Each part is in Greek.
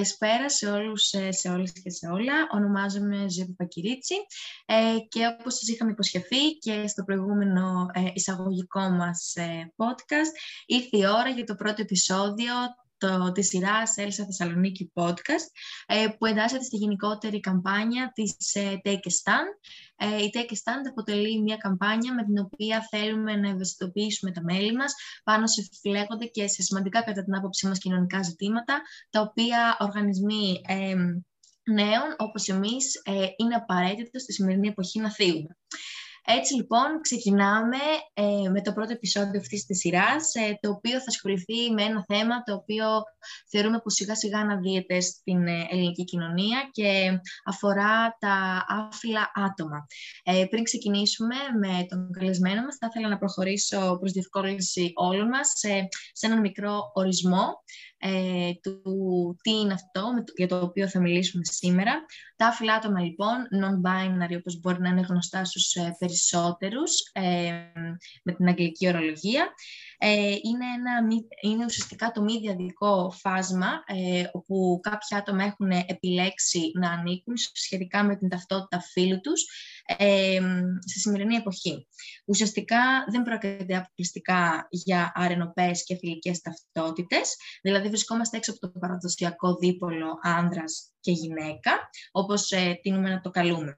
Καλησπέρα σε όλους, ε, σε όλες και σε όλα. Ονομάζομαι Ζωή Πακυρίτσι ε, και όπως σας είχαμε υποσχεθεί και στο προηγούμενο ε, εισαγωγικό μας podcast, ήρθε η ώρα για το πρώτο επεισόδιο το, της σειράς Έλσα Θεσσαλονίκη Podcast ε, που εντάσσεται στη γενικότερη καμπάνια της ε, Take a Stand. Ε, η Take a Stand αποτελεί μια καμπάνια με την οποία θέλουμε να ευαισθητοποιήσουμε τα μέλη μας πάνω σε φλέγονται και σε σημαντικά κατά την άποψή μας κοινωνικά ζητήματα τα οποία οργανισμοί νέων όπως εμείς είναι απαραίτητο στη σημερινή εποχή να θίγουμε. Έτσι λοιπόν ξεκινάμε ε, με το πρώτο επεισόδιο αυτής της σειράς, ε, το οποίο θα ασχοληθεί με ένα θέμα το οποίο θεωρούμε πως σιγά σιγά αναδύεται στην ε, ελληνική κοινωνία και αφορά τα άφυλα άτομα. πριν ξεκινήσουμε με τον καλεσμένο μας, θα ήθελα να προχωρήσω προς διευκόλυνση όλων μας σε, σε έναν μικρό ορισμό ε, του τι είναι αυτό για το οποίο θα μιλήσουμε σήμερα. Τα άφυλα άτομα λοιπόν, non-binary όπως μπορεί να είναι γνωστά στους ε, περισσότερους ε, με την αγγλική ορολογία, ε, είναι, ένα, είναι ουσιαστικά το μη διαδικό φάσμα ε, όπου κάποια άτομα έχουν επιλέξει να ανήκουν σχετικά με την ταυτότητα φίλου τους ε, στη σημερινή εποχή. Ουσιαστικά δεν πρόκειται αποκλειστικά για αρενοπές και φιλικές ταυτότητες, δηλαδή βρισκόμαστε έξω από το παραδοσιακό δίπολο άνδρας και γυναίκα, όπως ε, τίνουμε να το καλούμε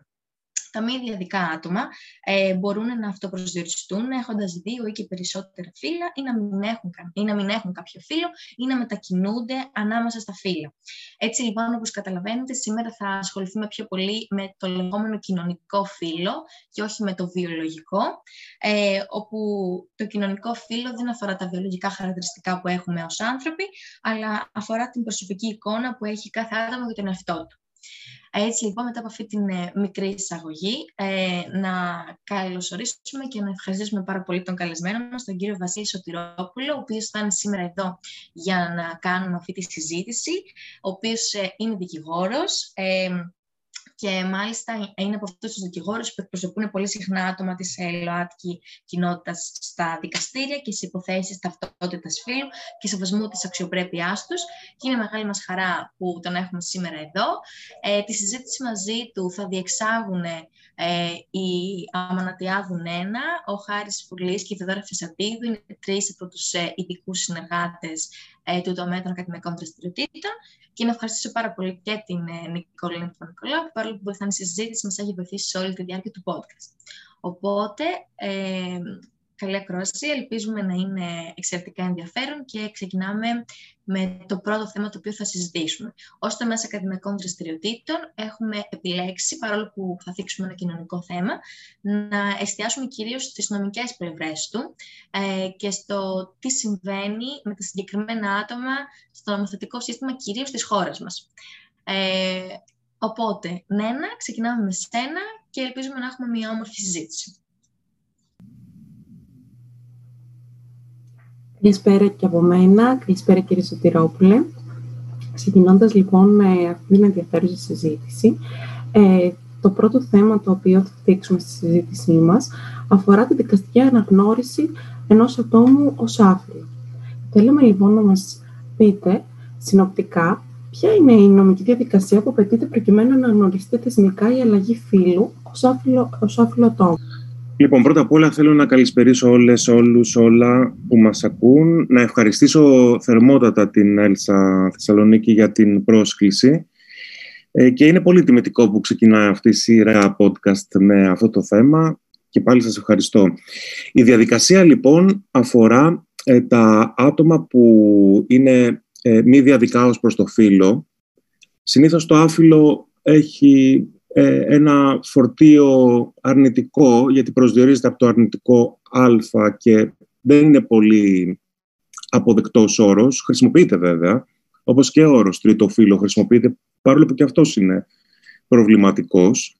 τα μη διαδικά άτομα ε, μπορούν να αυτοπροσδιοριστούν έχοντας δύο ή και περισσότερα φύλλα ή να, μην έχουν, ή να μην έχουν κάποιο φύλλο ή να μετακινούνται ανάμεσα στα φύλλα. Έτσι λοιπόν, όπως καταλαβαίνετε, σήμερα θα ασχοληθούμε πιο πολύ με το λεγόμενο κοινωνικό φύλλο και όχι με το βιολογικό, ε, όπου το κοινωνικό φύλλο δεν αφορά τα βιολογικά χαρακτηριστικά που έχουμε ως άνθρωποι, αλλά αφορά την προσωπική εικόνα που έχει κάθε άτομο για τον εαυτό του. Έτσι λοιπόν μετά από αυτή την ε, μικρή εισαγωγή ε, να καλωσορίσουμε και να ευχαριστήσουμε πάρα πολύ τον καλεσμένο μας, τον κύριο Βασίλη Σωτηρόπουλο, ο οποίος θα είναι σήμερα εδώ για να κάνουμε αυτή τη συζήτηση, ο οποίος ε, είναι δικηγόρος, ε, και μάλιστα είναι από αυτούς τους δικηγόρους που εκπροσωπούν πολύ συχνά άτομα της ΛΟΑΤΚΙ κοινότητας στα δικαστήρια και σε υποθέσεις ταυτότητας φύλου και σεβασμού της αξιοπρέπειάς τους. Και είναι μεγάλη μας χαρά που τον έχουμε σήμερα εδώ. Ε, τη συζήτηση μαζί του θα διεξάγουν ε, η Αμανατιάδου Νένα, ο Χάρης Φουλής και η Θεδόρα Φεσαντίδου. Είναι τρεις από τους ε, ειδικούς συνεργάτες ε, του τομέα των ακαδημαϊκών δραστηριοτήτων και να ευχαριστήσω πάρα πολύ και την ε, Νικόλα Νικολά, που παρόλο που βοηθάνε στη συζήτηση, μας έχει βοηθήσει σε όλη τη διάρκεια του podcast. Οπότε, ε, καλή ακρόαση. Ελπίζουμε να είναι εξαιρετικά ενδιαφέρον και ξεκινάμε με το πρώτο θέμα το οποίο θα συζητήσουμε. Ω το μέσα ακαδημαϊκών δραστηριοτήτων έχουμε επιλέξει, παρόλο που θα θίξουμε ένα κοινωνικό θέμα, να εστιάσουμε κυρίως στις νομικές πλευρές του ε, και στο τι συμβαίνει με τα συγκεκριμένα άτομα στο νομοθετικό σύστημα κυρίως της χώρας μας. Ε, οπότε, Νένα, ξεκινάμε με σένα και ελπίζουμε να έχουμε μια όμορφη συζήτηση. Καλησπέρα και από μένα. Καλησπέρα κύριε Σωτηρόπουλε. Ξεκινώντας λοιπόν με αυτή την ενδιαφέρουσα συζήτηση, ε, το πρώτο θέμα το οποίο θα θίξουμε στη συζήτησή μας αφορά τη δικαστική αναγνώριση ενός ατόμου ως άφυλο. Θέλουμε λοιπόν να μας πείτε συνοπτικά ποια είναι η νομική διαδικασία που απαιτείται προκειμένου να αναγνωριστεί θεσμικά η αλλαγή φύλου ως άφυλο, ως άφυλο ατόμου. Λοιπόν, πρώτα απ' όλα θέλω να καλησπερίσω όλες, όλους, όλα που μας ακούν. Να ευχαριστήσω θερμότατα την Έλσα Θεσσαλονίκη για την πρόσκληση. Ε, και είναι πολύ τιμητικό που ξεκινάει αυτή η σειρά podcast με αυτό το θέμα και πάλι σας ευχαριστώ. Η διαδικασία λοιπόν αφορά ε, τα άτομα που είναι ε, μη διαδικά ως προς το φύλλο. Συνήθως το άφυλο έχει ε, ένα φορτίο αρνητικό, γιατί προσδιορίζεται από το αρνητικό α και δεν είναι πολύ αποδεκτός όρος. Χρησιμοποιείται βέβαια, όπως και ο όρος τρίτο φύλλο χρησιμοποιείται, παρόλο που και αυτός είναι προβληματικός.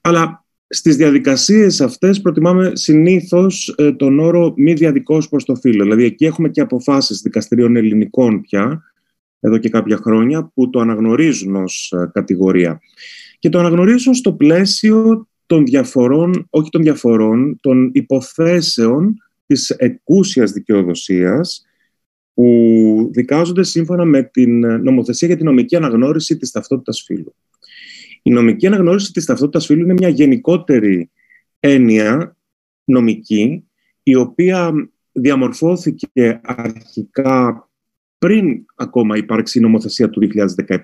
Αλλά στις διαδικασίες αυτές προτιμάμε συνήθως ε, τον όρο μη διαδικός προς το φύλλο. Δηλαδή εκεί έχουμε και αποφάσεις δικαστηρίων ελληνικών πια, εδώ και κάποια χρόνια, που το αναγνωρίζουν ως ε, κατηγορία και το αναγνωρίζουν στο πλαίσιο των διαφορών, όχι των διαφορών, των υποθέσεων της εκούσιας δικαιοδοσίας που δικάζονται σύμφωνα με την νομοθεσία για την νομική αναγνώριση της ταυτότητας φύλου. Η νομική αναγνώριση της ταυτότητας φύλου είναι μια γενικότερη έννοια νομική, η οποία διαμορφώθηκε αρχικά πριν ακόμα υπάρξει η νομοθεσία του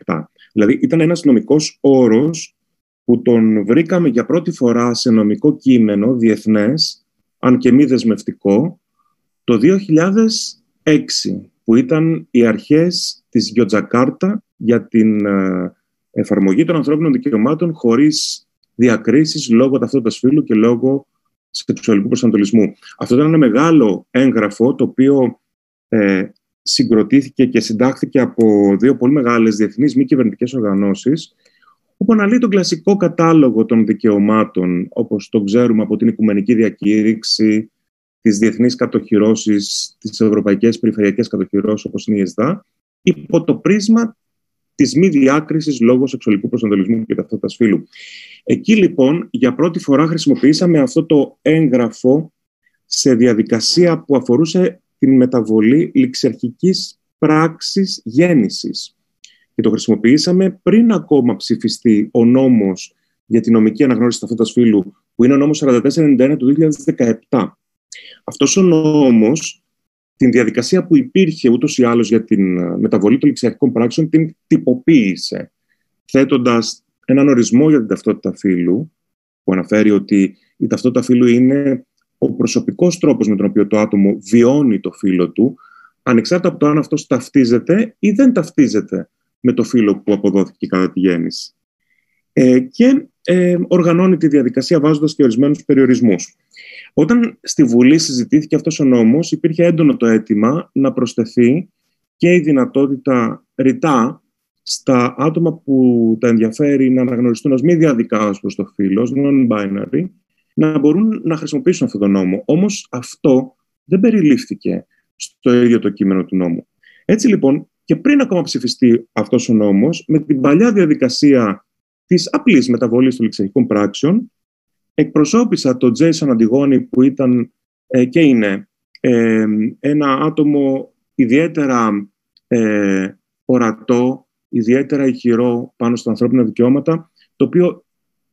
2017. Δηλαδή ήταν ένας νομικός όρος που τον βρήκαμε για πρώτη φορά σε νομικό κείμενο διεθνές, αν και μη δεσμευτικό, το 2006, που ήταν οι αρχές της Γιοτζακάρτα για την ε, εφαρμογή των ανθρώπινων δικαιωμάτων χωρίς διακρίσεις λόγω ταυτότητας φύλου και λόγω σεξουαλικού προσανατολισμού. Αυτό ήταν ένα μεγάλο έγγραφο το οποίο ε, συγκροτήθηκε και συντάχθηκε από δύο πολύ μεγάλες διεθνείς μη κυβερνητικές οργανώσεις όπου αναλύει τον κλασικό κατάλογο των δικαιωμάτων όπως το ξέρουμε από την Οικουμενική Διακήρυξη, τις διεθνείς κατοχυρώσεις, τις ευρωπαϊκές περιφερειακές κατοχυρώσεις όπως είναι η ΕΣΔΑ, υπό το πρίσμα της μη διάκρισης λόγω σεξουαλικού προσανατολισμού και ταυτότητας φύλου. Εκεί λοιπόν για πρώτη φορά χρησιμοποιήσαμε αυτό το έγγραφο σε διαδικασία που αφορούσε την μεταβολή ληξιαρχικής πράξης γέννησης. Και το χρησιμοποιήσαμε πριν ακόμα ψηφιστεί ο νόμος για τη νομική αναγνώριση ταυτότητας φύλου, που είναι ο νόμος 4491 του 2017. Αυτός ο νόμος, την διαδικασία που υπήρχε ούτως ή άλλως για την ε, μεταβολή των ληξιαρχικών πράξεων, την τυποποίησε, θέτοντας έναν ορισμό για την ταυτότητα φύλου, που αναφέρει ότι η ταυτότητα φύλου είναι ο προσωπικός τρόπος με τον οποίο το άτομο βιώνει το φύλο του, ανεξάρτητα από το αν αυτός ταυτίζεται ή δεν ταυτίζεται με το φύλο που αποδόθηκε κατά τη γέννηση. Ε, και ε, οργανώνει τη διαδικασία βάζοντας και ορισμένους περιορισμούς. Όταν στη Βουλή συζητήθηκε αυτός ο νόμος, υπήρχε έντονο το αίτημα να προσθεθεί και η δυνατότητα ρητά στα άτομα που τα ενδιαφέρει να αναγνωριστούν ως μη διαδικά ως προς το φύλλο, non-binary, να μπορούν να χρησιμοποιήσουν αυτόν τον νόμο. Όμως αυτό δεν περιλήφθηκε στο ίδιο το κείμενο του νόμου. Έτσι λοιπόν, και πριν ακόμα ψηφιστεί αυτός ο νόμος, με την παλιά διαδικασία της απλής μεταβολής των ληξιακών πράξεων, εκπροσώπησα τον Τζέισον Αντιγόνη που ήταν ε, και είναι ε, ένα άτομο ιδιαίτερα ε, ορατό, ιδιαίτερα ηχηρό πάνω στα ανθρώπινα δικαιώματα, το οποίο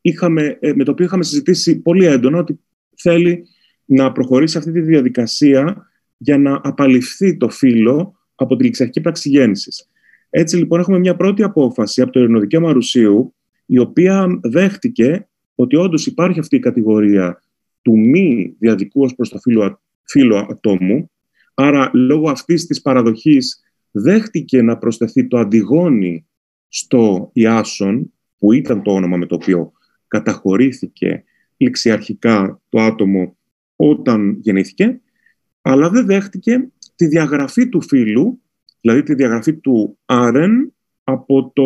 είχαμε, ε, με το οποίο είχαμε συζητήσει πολύ έντονα ότι θέλει να προχωρήσει αυτή τη διαδικασία για να απαλληφθεί το φύλλο από τη ληξιακή πράξη γέννησης. Έτσι λοιπόν έχουμε μια πρώτη απόφαση από το Ειρηνοδικαίωμα Ρουσίου, η οποία δέχτηκε ότι όντως υπάρχει αυτή η κατηγορία του μη διαδικού ως προς το φύλλο, φύλλο ατόμου, άρα λόγω αυτής της παραδοχής δέχτηκε να προσθεθεί το αντιγόνι στο Ιάσον, που ήταν το όνομα με το οποίο καταχωρήθηκε ληξιαρχικά το άτομο όταν γεννήθηκε, αλλά δεν δέχτηκε τη διαγραφή του φύλου, δηλαδή τη διαγραφή του άρεν από, το,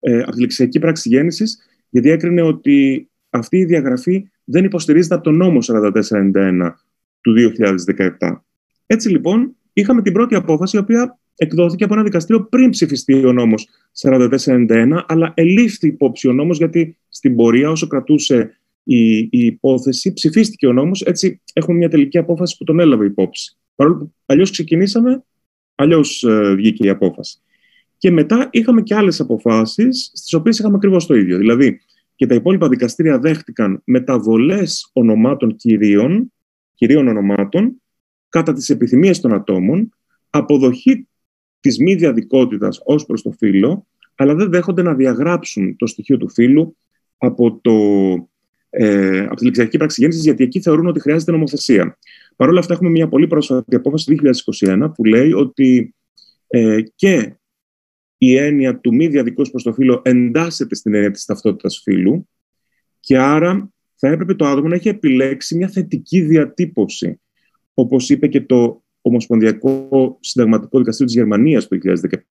ε, από τη ληξιακή πράξη γέννησης, γιατί έκρινε ότι αυτή η διαγραφή δεν υποστηρίζεται από τον νόμο 4491 του 2017. Έτσι λοιπόν, είχαμε την πρώτη απόφαση, η οποία εκδόθηκε από ένα δικαστήριο πριν ψηφιστεί ο νόμος 4491, αλλά ελήφθη υπόψη ο νόμος, γιατί στην πορεία, όσο κρατούσε η, η υπόθεση, ψηφίστηκε ο νόμος, έτσι έχουμε μια τελική απόφαση που τον έλαβε υπόψη. Παρόλο που αλλιώς ξεκινήσαμε, αλλιώς ε, βγήκε η απόφαση. Και μετά είχαμε και άλλες αποφάσεις, στις οποίες είχαμε ακριβώς το ίδιο. Δηλαδή, και τα υπόλοιπα δικαστήρια δέχτηκαν μεταβολές ονομάτων κυρίων, κυρίων ονομάτων, κατά τις επιθυμίες των ατόμων, αποδοχή της μη διαδικότητας ως προς το φύλλο, αλλά δεν δέχονται να διαγράψουν το στοιχείο του φύλου από, το, ε, από τη ληξιακή πράξη γέννησης, γιατί εκεί θεωρούν ότι χρειάζεται νομοθεσία. Παρ' όλα αυτά έχουμε μια πολύ πρόσφατη απόφαση 2021 που λέει ότι ε, και η έννοια του μη διαδικού προς το φύλλο εντάσσεται στην έννοια της ταυτότητας φύλου και άρα θα έπρεπε το άτομο να έχει επιλέξει μια θετική διατύπωση. Όπως είπε και το Ομοσπονδιακό Συνταγματικό Δικαστήριο της Γερμανίας το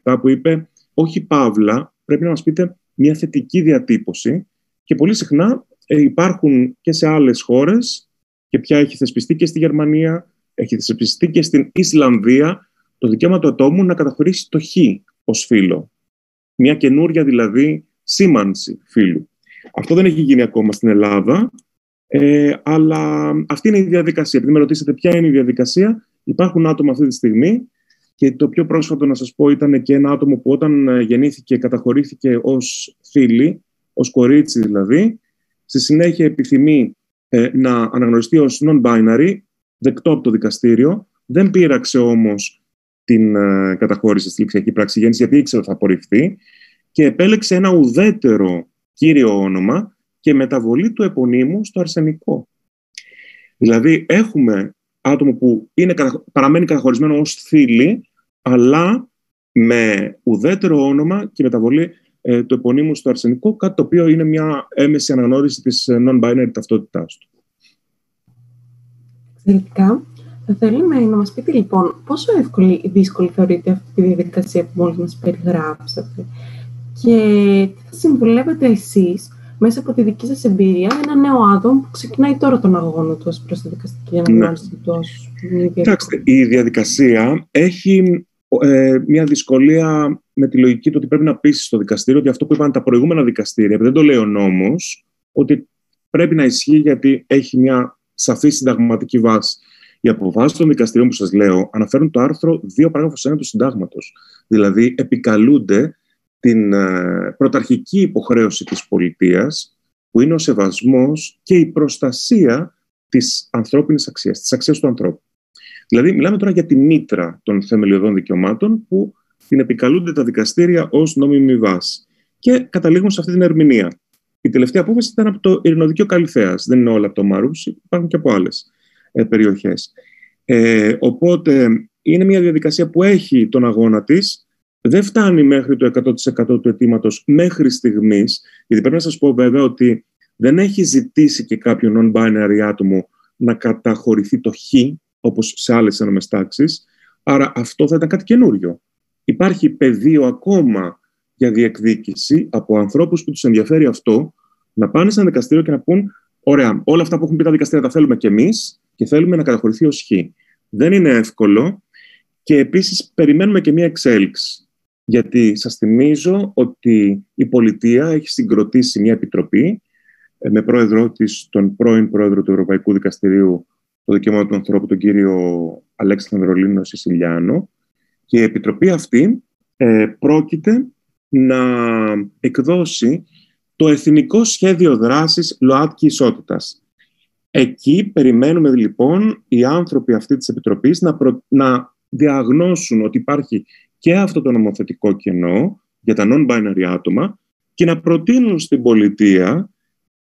2017 που είπε όχι παύλα, πρέπει να μας πείτε μια θετική διατύπωση και πολύ συχνά ε, υπάρχουν και σε άλλες χώρες και πια έχει θεσπιστεί και στη Γερμανία, έχει θεσπιστεί και στην Ισλανδία το δικαίωμα του ατόμου να καταχωρήσει το χ ως φύλλο. Μια καινούρια δηλαδή σήμανση φύλου. Αυτό δεν έχει γίνει ακόμα στην Ελλάδα, ε, αλλά αυτή είναι η διαδικασία. Επειδή με ρωτήσατε ποια είναι η διαδικασία, υπάρχουν άτομα αυτή τη στιγμή και το πιο πρόσφατο να σας πω ήταν και ένα άτομο που όταν ε, γεννήθηκε καταχωρήθηκε ως φίλη, ως κορίτσι δηλαδή, στη συνέχεια επιθυμεί ε, να αναγνωριστεί ως non-binary, δεκτό από το δικαστήριο, δεν πείραξε όμως την ε, καταχώρηση στη ληξιακή πράξη γέννηση γιατί ήξερε ότι θα απορριφθεί και επέλεξε ένα ουδέτερο κύριο όνομα και μεταβολή του επωνύμου στο αρσενικό. Δηλαδή έχουμε άτομο που είναι, παραμένει καταχωρισμένο ως θήλη, αλλά με ουδέτερο όνομα και μεταβολή ε, του επωνύμου στο αρσενικό, κάτι το οποίο είναι μια έμεση αναγνώριση της ε, non-binary ταυτότητάς του. Εξαιρετικά. Θα θέλουμε να μας πείτε λοιπόν πόσο εύκολη ή δύσκολη θεωρείτε αυτή τη διαδικασία που μόλις μας περιγράψατε και τι θα συμβουλεύετε εσείς μέσα από τη δική σας εμπειρία ένα νέο άτομο που ξεκινάει τώρα τον αγώνα του ως προς τη δικαστική ναι. αναγνώριση του Κοιτάξτε, η διαδικασία έχει ε, μια δυσκολία με τη λογική του ότι πρέπει να πείσει στο δικαστήριο ότι αυτό που είπαν τα προηγούμενα δικαστήρια, δεν το λέει ο νόμος, ότι πρέπει να ισχύει γιατί έχει μια σαφή συνταγματική βάση. Οι αποφάσεις των δικαστηρίων που σας λέω αναφέρουν το άρθρο 2 παράγραφος 1 του Συντάγματος. Δηλαδή, επικαλούνται την ε, πρωταρχική υποχρέωση της πολιτείας, που είναι ο σεβασμός και η προστασία της ανθρώπινης αξίας, της αξίας του ανθρώπου. Δηλαδή, μιλάμε τώρα για τη μήτρα των θεμελιωδών δικαιωμάτων, που την επικαλούνται τα δικαστήρια ως νόμιμη βάση. Και καταλήγουν σε αυτή την ερμηνεία. Η τελευταία απόφαση ήταν από το Ειρηνοδικείο Καλυθέας. Δεν είναι όλα από το Μαρούσι, υπάρχουν και από άλλες ε, περιοχές. Ε, οπότε, είναι μια διαδικασία που έχει τον αγώνα της, δεν φτάνει μέχρι το 100% του αιτήματος μέχρι στιγμής, γιατί πρέπει να σας πω βέβαια ότι δεν έχει ζητήσει και κάποιο non-binary άτομο να καταχωρηθεί το χ, όπως σε άλλες ένωμες τάξεις. Άρα αυτό θα ήταν κάτι καινούριο. Υπάρχει πεδίο ακόμα για διεκδίκηση από ανθρώπους που τους ενδιαφέρει αυτό να πάνε σε ένα δικαστήριο και να πούν: Ωραία, όλα αυτά που έχουν πει τα δικαστήρια τα θέλουμε κι εμείς και θέλουμε να καταχωρηθεί ως χ. Δεν είναι εύκολο και επίσης περιμένουμε και μία εξέλιξη. Γιατί σας θυμίζω ότι η πολιτεία έχει συγκροτήσει μια επιτροπή ε, με πρόεδρο της, τον πρώην πρόεδρο του Ευρωπαϊκού Δικαστηρίου το Δικαίωμα του Ανθρώπου, τον κύριο Αλέξανδρο Λίνο Σισιλιάνο. Και η επιτροπή αυτή ε, πρόκειται να εκδώσει το Εθνικό Σχέδιο Δράσης ΛΟΑΤΚΙ Ισότητας. Εκεί περιμένουμε λοιπόν οι άνθρωποι αυτή της Επιτροπής να, να διαγνώσουν ότι υπάρχει και αυτό το νομοθετικό κενό για τα non-binary άτομα και να προτείνουν στην πολιτεία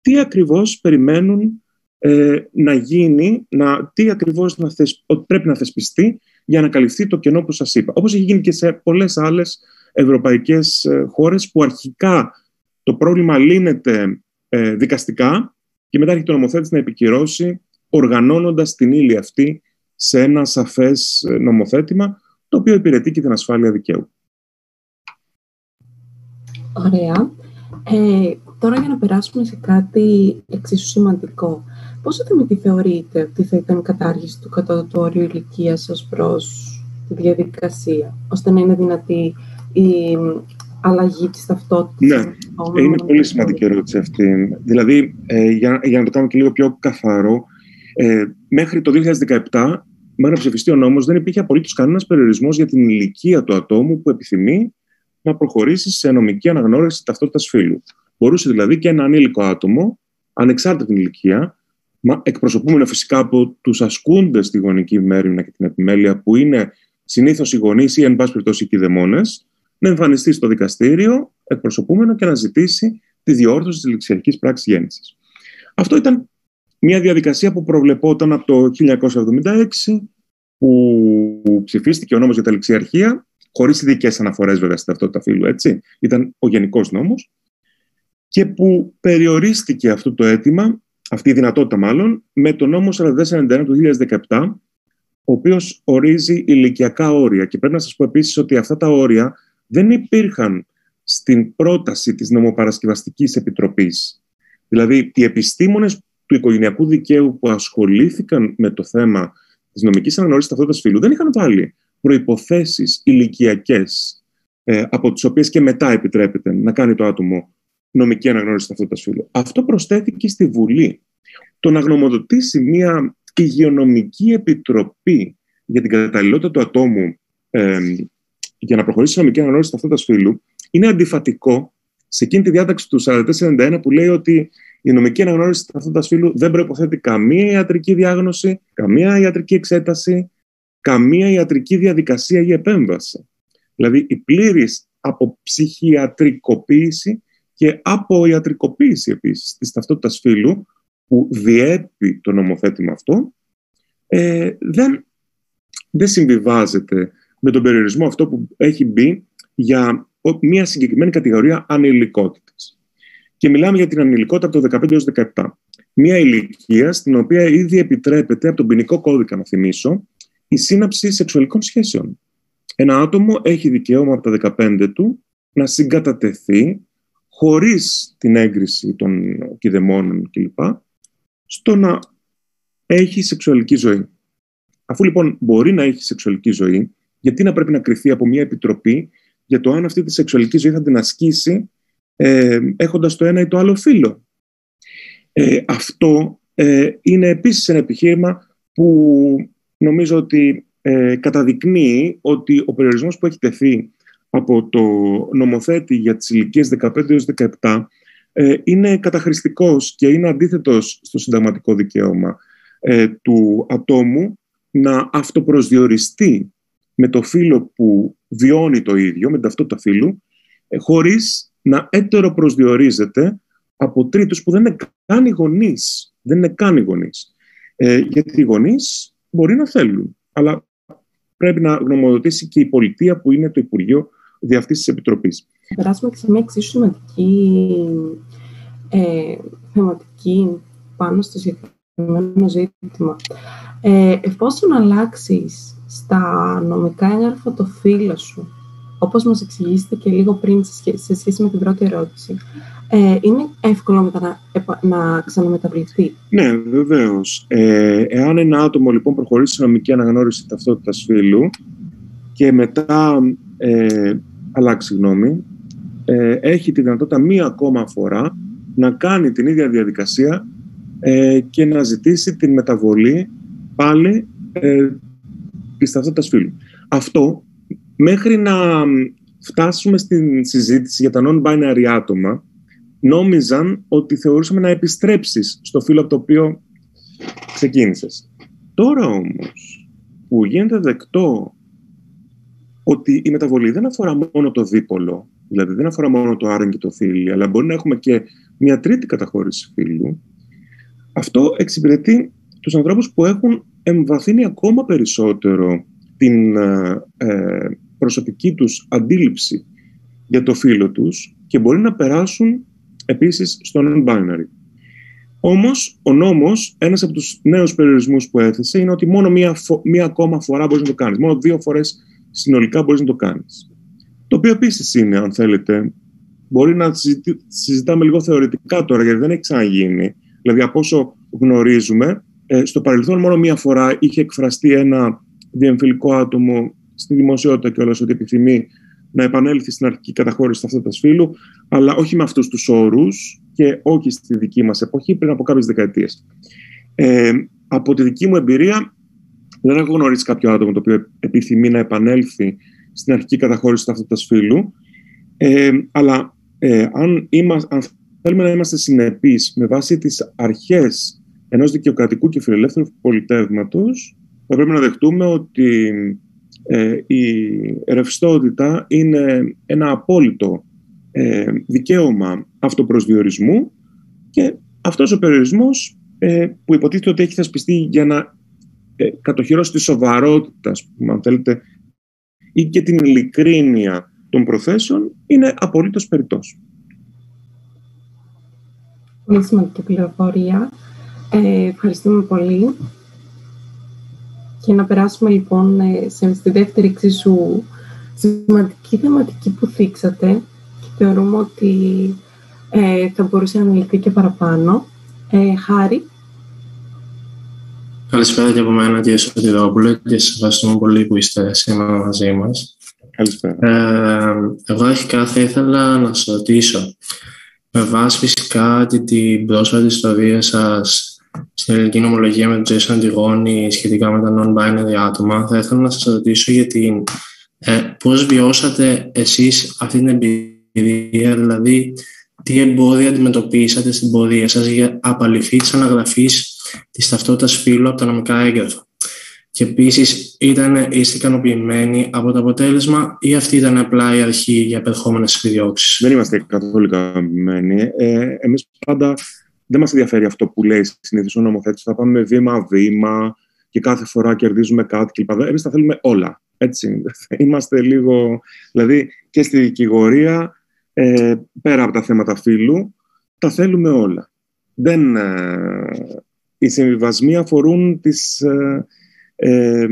τι ακριβώς περιμένουν ε, να γίνει, να, τι ακριβώς να θεσ, πρέπει να θεσπιστεί για να καλυφθεί το κενό που σας είπα. Όπως έχει γίνει και σε πολλές άλλες ευρωπαϊκές ε, χώρες που αρχικά το πρόβλημα λύνεται ε, δικαστικά και μετά έχει το νομοθέτης να επικυρώσει οργανώνοντας την ύλη αυτή σε ένα σαφές ε, νομοθέτημα το οποίο υπηρετεί και την ασφάλεια δικαίου. Ωραία. Ε, τώρα για να περάσουμε σε κάτι εξίσου σημαντικό. Πόσο θεμητή θεωρείτε ότι θα ήταν η κατάργηση του κατώτατου όριου ηλικίας ω προς τη διαδικασία, ώστε να είναι δυνατή η αλλαγή της ταυτότητας; Ναι, είναι πολύ σημαντική ερώτηση αυτή. Δηλαδή, ε, για, για να το κάνω και λίγο πιο καθαρό, ε, μέχρι το 2017 μέχρι να ψηφιστεί ο νόμος, δεν υπήρχε απολύτως κανένας περιορισμός για την ηλικία του ατόμου που επιθυμεί να προχωρήσει σε νομική αναγνώριση ταυτότητας φύλου. Μπορούσε δηλαδή και ένα ανήλικο άτομο, ανεξάρτητα την ηλικία, εκπροσωπούμενο φυσικά από τους ασκούντες στη γονική μέρημνα και την επιμέλεια, που είναι συνήθως οι γονείς ή, εν πάση περιπτώσει, οι κηδεμόνε, να εμφανιστεί στο δικαστήριο εκπροσωπούμενο και να ζητήσει τη διόρθωση της ληξιακή πράξης γέννησης. Αυτό ήταν μια διαδικασία που προβλεπόταν από το 1976, που ψηφίστηκε ο νόμος για τα ληξιαρχία, χωρίς ειδικές αναφορές βέβαια στην ταυτότητα φύλου, έτσι. Ήταν ο γενικός νόμος και που περιορίστηκε αυτό το αίτημα, αυτή η δυνατότητα μάλλον, με το νόμο 4491 του 2017, ο οποίος ορίζει ηλικιακά όρια. Και πρέπει να σας πω επίσης ότι αυτά τα όρια δεν υπήρχαν στην πρόταση της νομοπαρασκευαστικής επιτροπής. Δηλαδή, οι επιστήμονες του οικογενειακού δικαίου που ασχολήθηκαν με το θέμα της νομικής αναγνώρισης ταυτότητας φύλου δεν είχαν βάλει προποθέσει ηλικιακές, ε, από τις οποίες και μετά επιτρέπεται να κάνει το άτομο νομική αναγνώριση ταυτότητας φύλου. Αυτό προσθέθηκε στη Βουλή. Το να γνωμοδοτήσει μια υγειονομική επιτροπή για την καταλληλότητα του ατόμου ε, για να προχωρήσει η νομική αναγνώριση ταυτότητας φύλου είναι αντιφατικό σε εκείνη τη διάταξη του 4491 που λέει ότι η νομική αναγνώριση ταυτότητας φύλου δεν προποθέτει καμία ιατρική διάγνωση, καμία ιατρική εξέταση, καμία ιατρική διαδικασία ή επέμβαση. Δηλαδή η πλήρης αποψυχιατρικοποίηση και ιατρικοποίηση επίσης της ταυτότητας φύλου που διέπει το νομοθέτημα αυτό ε, δεν, δεν συμβιβάζεται με τον περιορισμό αυτό που έχει μπει για μια συγκεκριμένη κατηγορία ανηλικότητας. Και μιλάμε για την ανηλικότητα από το 15 έως 17. Μια ηλικία στην οποία ήδη επιτρέπεται από τον ποινικό κώδικα, να θυμίσω, η σύναψη σεξουαλικών σχέσεων. Ένα άτομο έχει δικαίωμα από τα 15 του να συγκατατεθεί χωρίς την έγκριση των κηδεμόνων κλπ. στο να έχει σεξουαλική ζωή. Αφού λοιπόν μπορεί να έχει σεξουαλική ζωή, γιατί να πρέπει να κρυθεί από μια επιτροπή για το αν αυτή τη σεξουαλική ζωή θα την ασκήσει ε, έχοντας το ένα ή το άλλο φύλλο. Ε, αυτό ε, είναι επίσης ένα επιχείρημα που νομίζω ότι ε, καταδεικνύει ότι ο περιορισμός που έχει τεθεί από το νομοθέτη για τις ηλικίες 15 έως 17 ε, είναι καταχρηστικός και είναι αντίθετος στο συνταγματικό δικαίωμα ε, του ατόμου να αυτοπροσδιοριστεί με το φύλλο που βιώνει το ίδιο, με ταυτότητα φύλλου, ε, χωρίς να έτερο προσδιορίζεται από τρίτους που δεν είναι καν οι γονείς. Δεν είναι καν οι γονείς. Ε, γιατί οι γονείς μπορεί να θέλουν, αλλά πρέπει να γνωμοδοτήσει και η πολιτεία που είναι το Υπουργείο δι' αυτής της Επιτροπής. Περάσουμε και σε μια εξίσου σημαντική ε, θεματική πάνω στο συγκεκριμένο ζήτημα. Ε, εφόσον αλλάξεις στα νομικά έγγραφα το φύλλο σου, όπως μας εξηγήσετε και λίγο πριν σε σχέση με την πρώτη ερώτηση, ε, είναι εύκολο μετά να, να ξαναμεταβληθεί; Ναι, βεβαίως. Ε, εάν ένα άτομο λοιπόν προχωρήσει σε νομική αναγνώριση ταυτότητας φύλου και μετά ε, αλλάξει γνώμη, ε, έχει τη δυνατότητα μία ακόμα φορά να κάνει την ίδια διαδικασία ε, και να ζητήσει την μεταβολή πάλι ε, της ταυτότητας φύλου. Αυτό μέχρι να φτάσουμε στην συζήτηση για τα non-binary άτομα νόμιζαν ότι θεωρούσαμε να επιστρέψεις στο φύλλο από το οποίο ξεκίνησες. Τώρα όμως που γίνεται δεκτό ότι η μεταβολή δεν αφορά μόνο το δίπολο, δηλαδή δεν αφορά μόνο το άρεν και το φίλι, αλλά μπορεί να έχουμε και μια τρίτη καταχώρηση φίλου, αυτό εξυπηρετεί τους ανθρώπους που έχουν εμβαθύνει ακόμα περισσότερο την ε, ε, προσωπική τους αντίληψη για το φίλο τους και μπορεί να περάσουν επίσης στο non-binary. Όμως, ο νόμος, ένας από τους νέους περιορισμούς που έθεσε είναι ότι μόνο μία, μία ακόμα φορά μπορείς να το κάνεις. Μόνο δύο φορές συνολικά μπορείς να το κάνεις. Το οποίο επίσης είναι, αν θέλετε, μπορεί να συζητάμε λίγο θεωρητικά τώρα, γιατί δεν έχει ξαναγίνει. Δηλαδή, από όσο γνωρίζουμε, ε, στο παρελθόν μόνο μία φορά είχε εκφραστεί ένα διεμφυλικό άτομο στη δημοσιότητα και όλα ότι επιθυμεί να επανέλθει στην αρχική καταχώρηση ταυτότητα φύλου, αλλά όχι με αυτούς τους όρους και όχι στη δική μας εποχή, πριν από κάποιες δεκαετίες. Ε, από τη δική μου εμπειρία, δεν έχω γνωρίσει κάποιο άτομο το οποίο επιθυμεί να επανέλθει στην αρχική καταχώρηση ταυτότητα φύλου. Ε, αλλά ε, αν, είμαστε, αν θέλουμε να είμαστε συνεπείς με βάση τις αρχές ενός δικαιοκρατικού και φιλελεύθερου πολιτεύματος, θα πρέπει να δεχτούμε ότι ε, η ρευστότητα είναι ένα απόλυτο ε, δικαίωμα αυτοπροσδιορισμού και αυτός ο περιορισμός ε, που υποτίθεται ότι έχει θεσπιστεί για να ε, κατοχυρώσει τη σοβαρότητα, αν θέλετε, ή και την ειλικρίνεια των προθέσεων είναι απολύτως περιττός. Πολύ σημαντική πληροφορία. Ε, ευχαριστούμε πολύ. Και να περάσουμε λοιπόν ε, σε, στη δεύτερη εξίσου σημαντική θεματική που θίξατε και θεωρούμε ότι ε, θα μπορούσε να αναλυθεί και παραπάνω. Ε, Χάρη. Καλησπέρα και από μένα κύριε Σωτηρόπουλε και σας ευχαριστούμε πολύ που είστε σήμερα μαζί μας. Καλησπέρα. Ε, εγώ αρχικά θα ήθελα να σας ρωτήσω με βάση φυσικά και την πρόσφατη ιστορία σας στην ελληνική νομολογία με τον Τζέσον Αντιγόνη σχετικά με τα non-binary άτομα, θα ήθελα να σας ρωτήσω για την Ε, πώς βιώσατε εσείς αυτή την εμπειρία, δηλαδή τι εμπόδια αντιμετωπίσατε στην πορεία σας για απαλυφή της αναγραφής της ταυτότητας φύλου από τα νομικά έγγραφα. Και επίσης, είστε ικανοποιημένοι από το αποτέλεσμα ή αυτή ήταν απλά η αρχή για επερχόμενε επιδιώξεις; Δεν είμαστε καθόλου ικανοποιημένοι. Ε, Εμείς πάντα δεν μας ενδιαφέρει αυτό που λέει συνήθως ο νομοθέτης. Θα πάμε βήμα-βήμα και κάθε φορά κερδίζουμε κάτι κλπ. Εμείς τα θέλουμε όλα. Έτσι. Είμαστε λίγο. Δηλαδή και στη δικηγορία, ε, πέρα από τα θέματα φύλου, τα θέλουμε όλα. Δεν, ε, οι συμβιβασμοί αφορούν τις, ε, ε,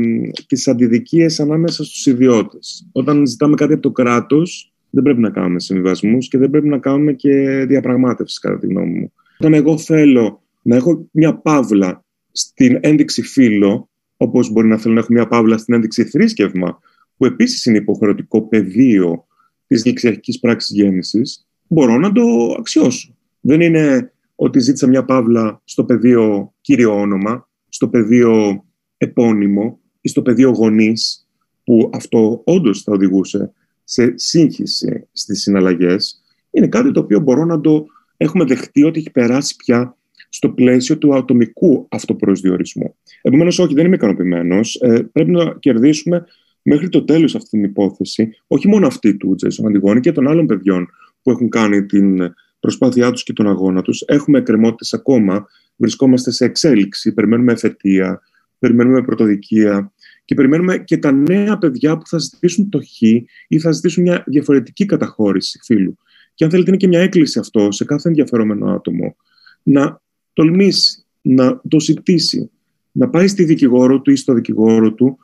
τις αντιδικίες ανάμεσα στους ιδιώτες. Όταν ζητάμε κάτι από το κράτος, δεν πρέπει να κάνουμε συμβιβασμούς και δεν πρέπει να κάνουμε και διαπραγμάτευση, κατά τη γνώμη μου. Όταν εγώ θέλω να έχω μια παύλα στην ένδειξη φύλο, όπως μπορεί να θέλω να έχω μια παύλα στην ένδειξη θρήσκευμα, που επίσης είναι υποχρεωτικό πεδίο της ληξιακή πράξης γέννησης, μπορώ να το αξιώσω. Δεν είναι ότι ζήτησα μια παύλα στο πεδίο κύριο όνομα, στο πεδίο επώνυμο ή στο πεδίο γονείς, που αυτό όντως θα οδηγούσε σε σύγχυση στις συναλλαγές, είναι κάτι το οποίο μπορώ να το έχουμε δεχτεί ότι έχει περάσει πια στο πλαίσιο του ατομικού αυτοπροσδιορισμού. Επομένως, όχι, δεν είμαι ικανοποιημένος. Ε, πρέπει να κερδίσουμε μέχρι το τέλος αυτή την υπόθεση, όχι μόνο αυτή του Τζέσον Αντιγόνη και των άλλων παιδιών που έχουν κάνει την προσπάθειά τους και τον αγώνα τους. Έχουμε εκκρεμότητες ακόμα. Βρισκόμαστε σε εξέλιξη. Περιμένουμε εφετεία, περιμένουμε πρωτοδικία και περιμένουμε και τα νέα παιδιά που θα ζητήσουν το χ ή θα ζητήσουν μια διαφορετική καταχώρηση φίλου. Και αν θέλετε, είναι και μια έκκληση αυτό σε κάθε ενδιαφερόμενο άτομο να τολμήσει, να το ζητήσει, να πάει στη δικηγόρο του ή στο δικηγόρο του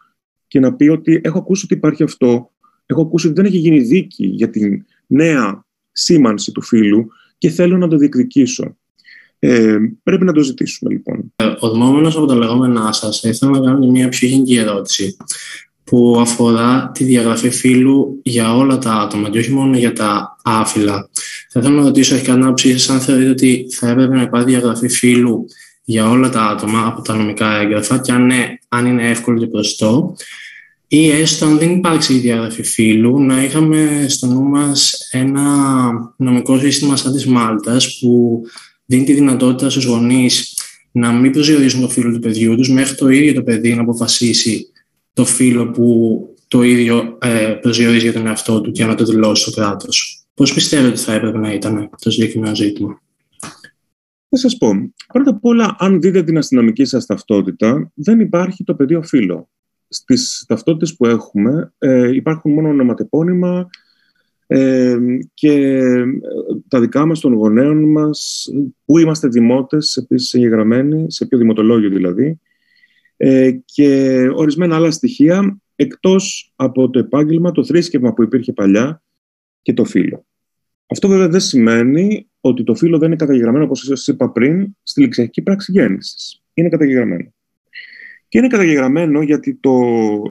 και να πει ότι έχω ακούσει ότι υπάρχει αυτό, έχω ακούσει ότι δεν έχει γίνει δίκη για την νέα σήμανση του φίλου και θέλω να το διεκδικήσω. Ε, πρέπει να το ζητήσουμε λοιπόν. Ε, Οδμόμενο από τα λεγόμενά σας, ήθελα να κάνω μια πιο γενική ερώτηση που αφορά τη διαγραφή φύλου για όλα τα άτομα και όχι μόνο για τα άφυλα. Θα ήθελα να ρωτήσω, έχεις κανένα άποψη αν θεωρείτε ότι θα έπρεπε να υπάρχει διαγραφή φύλου για όλα τα άτομα από τα νομικά έγγραφα και αν ναι, αν είναι εύκολο και προστό ή έστω αν δεν υπάρξει η διαγραφή φύλου να είχαμε στο νου μας ένα νομικό σύστημα σαν της Μάλτας που δίνει τη δυνατότητα στους γονείς να μην προσδιορίζουν το φύλλο του παιδιού τους μέχρι το ίδιο το παιδί να αποφασίσει το φύλλο που το ίδιο ε, προσδιορίζει για τον εαυτό του και να το δηλώσει στο κράτος. Πώς πιστεύετε ότι θα έπρεπε να ήταν το συγκεκριμένο ζήτημα; Θα σας πω. Πρώτα απ' όλα, αν δείτε την αστυνομική σας ταυτότητα, δεν υπάρχει το πεδίο φύλλο. Στις ταυτότητες που έχουμε ε, υπάρχουν μόνο ονοματεπώνυμα ε, και ε, τα δικά μας των γονέων μας, που είμαστε δημότες, επίσης εγγεγραμμένοι, σε ποιο δημοτολόγιο δηλαδή, ε, και ορισμένα άλλα στοιχεία εκτός από το επάγγελμα, το θρήσκευμα που υπήρχε παλιά και το φύλλο. Αυτό βέβαια δεν σημαίνει ότι το φύλλο δεν είναι καταγεγραμμένο, όπως σας είπα πριν, στη ληξιακή πράξη γέννησης. Είναι καταγεγραμμένο. Και είναι καταγεγραμμένο γιατί το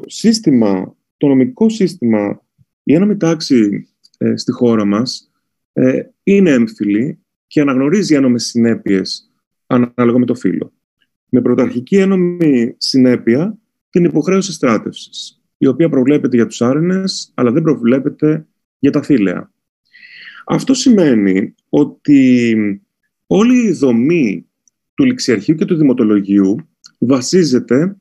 σύστημα, το νομικό σύστημα, η ένωμη τάξη ε, στη χώρα μας ε, είναι έμφυλη και αναγνωρίζει ένομες συνέπειες ανάλογα με το φύλλο με πρωταρχική ένομη συνέπεια την υποχρέωση στράτευσης, η οποία προβλέπεται για τους άρενες, αλλά δεν προβλέπεται για τα θήλαια. Αυτό σημαίνει ότι όλη η δομή του ληξιαρχείου και του δημοτολογίου βασίζεται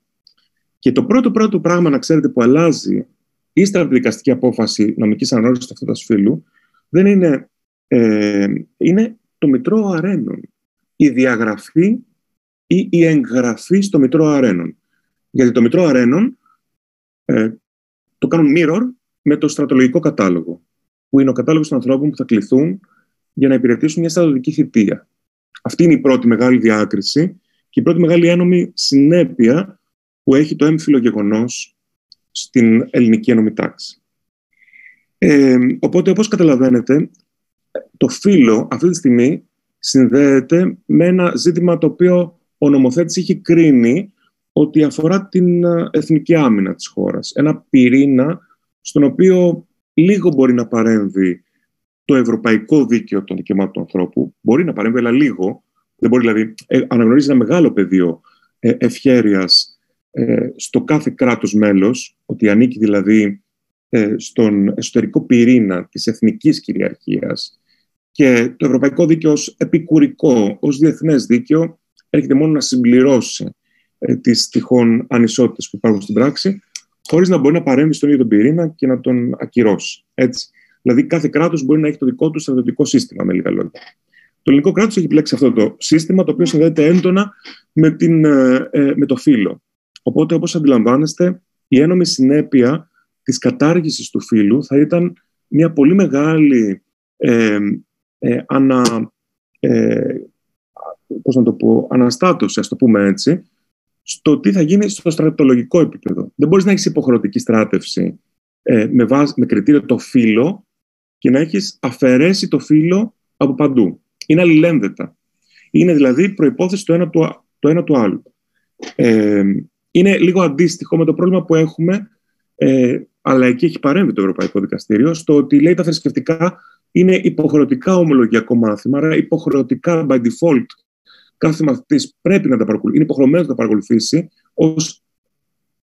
και το πρώτο πρώτο πράγμα να ξέρετε που αλλάζει ύστερα από τη δικαστική απόφαση νομικής αναγνώρισης του φύλου δεν είναι, ε, είναι το μητρό αρένων. Η διαγραφή ή η εγγραφή στο Μητρό Αρένων. Γιατί το Μητρό Αρένων ε, το κάνουν mirror με το στρατολογικό κατάλογο, που είναι ο κατάλογος των ανθρώπων που θα κληθούν για να υπηρετήσουν μια στρατιωτική θητεία. Αυτή είναι η πρώτη μεγάλη διάκριση και η πρώτη μεγάλη ένομη συνέπεια που έχει το έμφυλο γεγονός στην ελληνική ένομη τάξη. Ε, οπότε, όπως καταλαβαίνετε, το φύλλο αυτή τη στιγμή συνδέεται με ένα ζήτημα το οποίο ο νομοθέτης είχε κρίνει ότι αφορά την ε, εθνική άμυνα της χώρας. Ένα πυρήνα στον οποίο λίγο μπορεί να παρέμβει το ευρωπαϊκό δίκαιο των δικαιωμάτων του ανθρώπου. Μπορεί να παρέμβει, αλλά λίγο. Δεν μπορεί, δηλαδή, ε, αναγνωρίζει ένα μεγάλο πεδίο ε, ευχέρειας ε, στο κάθε κράτος μέλος, ότι ανήκει δηλαδή ε, στον εσωτερικό πυρήνα της εθνικής κυριαρχίας και το ευρωπαϊκό δίκαιο ως επικουρικό, ως διεθνές δίκαιο έρχεται μόνο να συμπληρώσει ε, τις τυχόν ανισότητες που υπάρχουν στην πράξη χωρίς να μπορεί να παρέμβει στον ίδιο τον πυρήνα και να τον ακυρώσει. Έτσι. Δηλαδή κάθε κράτος μπορεί να έχει το δικό του στρατιωτικό σύστημα, με λίγα λόγια. Το ελληνικό κράτος έχει επιλέξει αυτό το σύστημα, το οποίο συνδέεται έντονα με, την, ε, ε, με το φύλλο. Οπότε, όπως αντιλαμβάνεστε, η ένομη συνέπεια της κατάργησης του φύλου θα ήταν μια πολύ μεγάλη ε, ε, ανα, ε, πώς να το πω, αναστάτωση, ας το πούμε έτσι, στο τι θα γίνει στο στρατολογικό επίπεδο. Δεν μπορείς να έχεις υποχρεωτική στράτευση ε, με, βάση, με κριτήριο το φύλλο και να έχεις αφαιρέσει το φύλλο από παντού. Είναι αλληλένδετα. Είναι δηλαδή προϋπόθεση το ένα του, το ένα του άλλου. Ε, είναι λίγο αντίστοιχο με το πρόβλημα που έχουμε, ε, αλλά εκεί έχει παρέμβει το Ευρωπαϊκό Δικαστήριο, στο ότι λέει τα θρησκευτικά είναι υποχρεωτικά ομολογιακό μάθημα, άρα υποχρεωτικά by default κάθε μαθητής πρέπει να τα παρακολουθήσει, είναι υποχρεωμένος να τα παρακολουθήσει ως,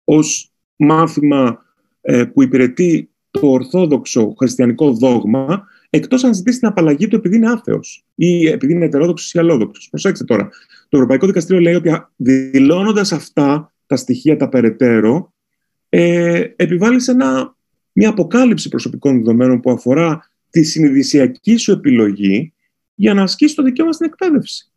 ως μάθημα ε, που υπηρετεί το ορθόδοξο χριστιανικό δόγμα, εκτός αν ζητήσει την απαλλαγή του επειδή είναι άθεος ή επειδή είναι ετερόδοξος ή αλλόδοξος. Προσέξτε τώρα. Το Ευρωπαϊκό Δικαστήριο λέει ότι δηλώνοντας αυτά τα στοιχεία τα περαιτέρω, ε, επιβάλλει σε ένα, μια αποκάλυψη προσωπικών δεδομένων που αφορά τη συνειδησιακή σου επιλογή για να ασκήσει το δικαίωμα στην εκπαίδευση.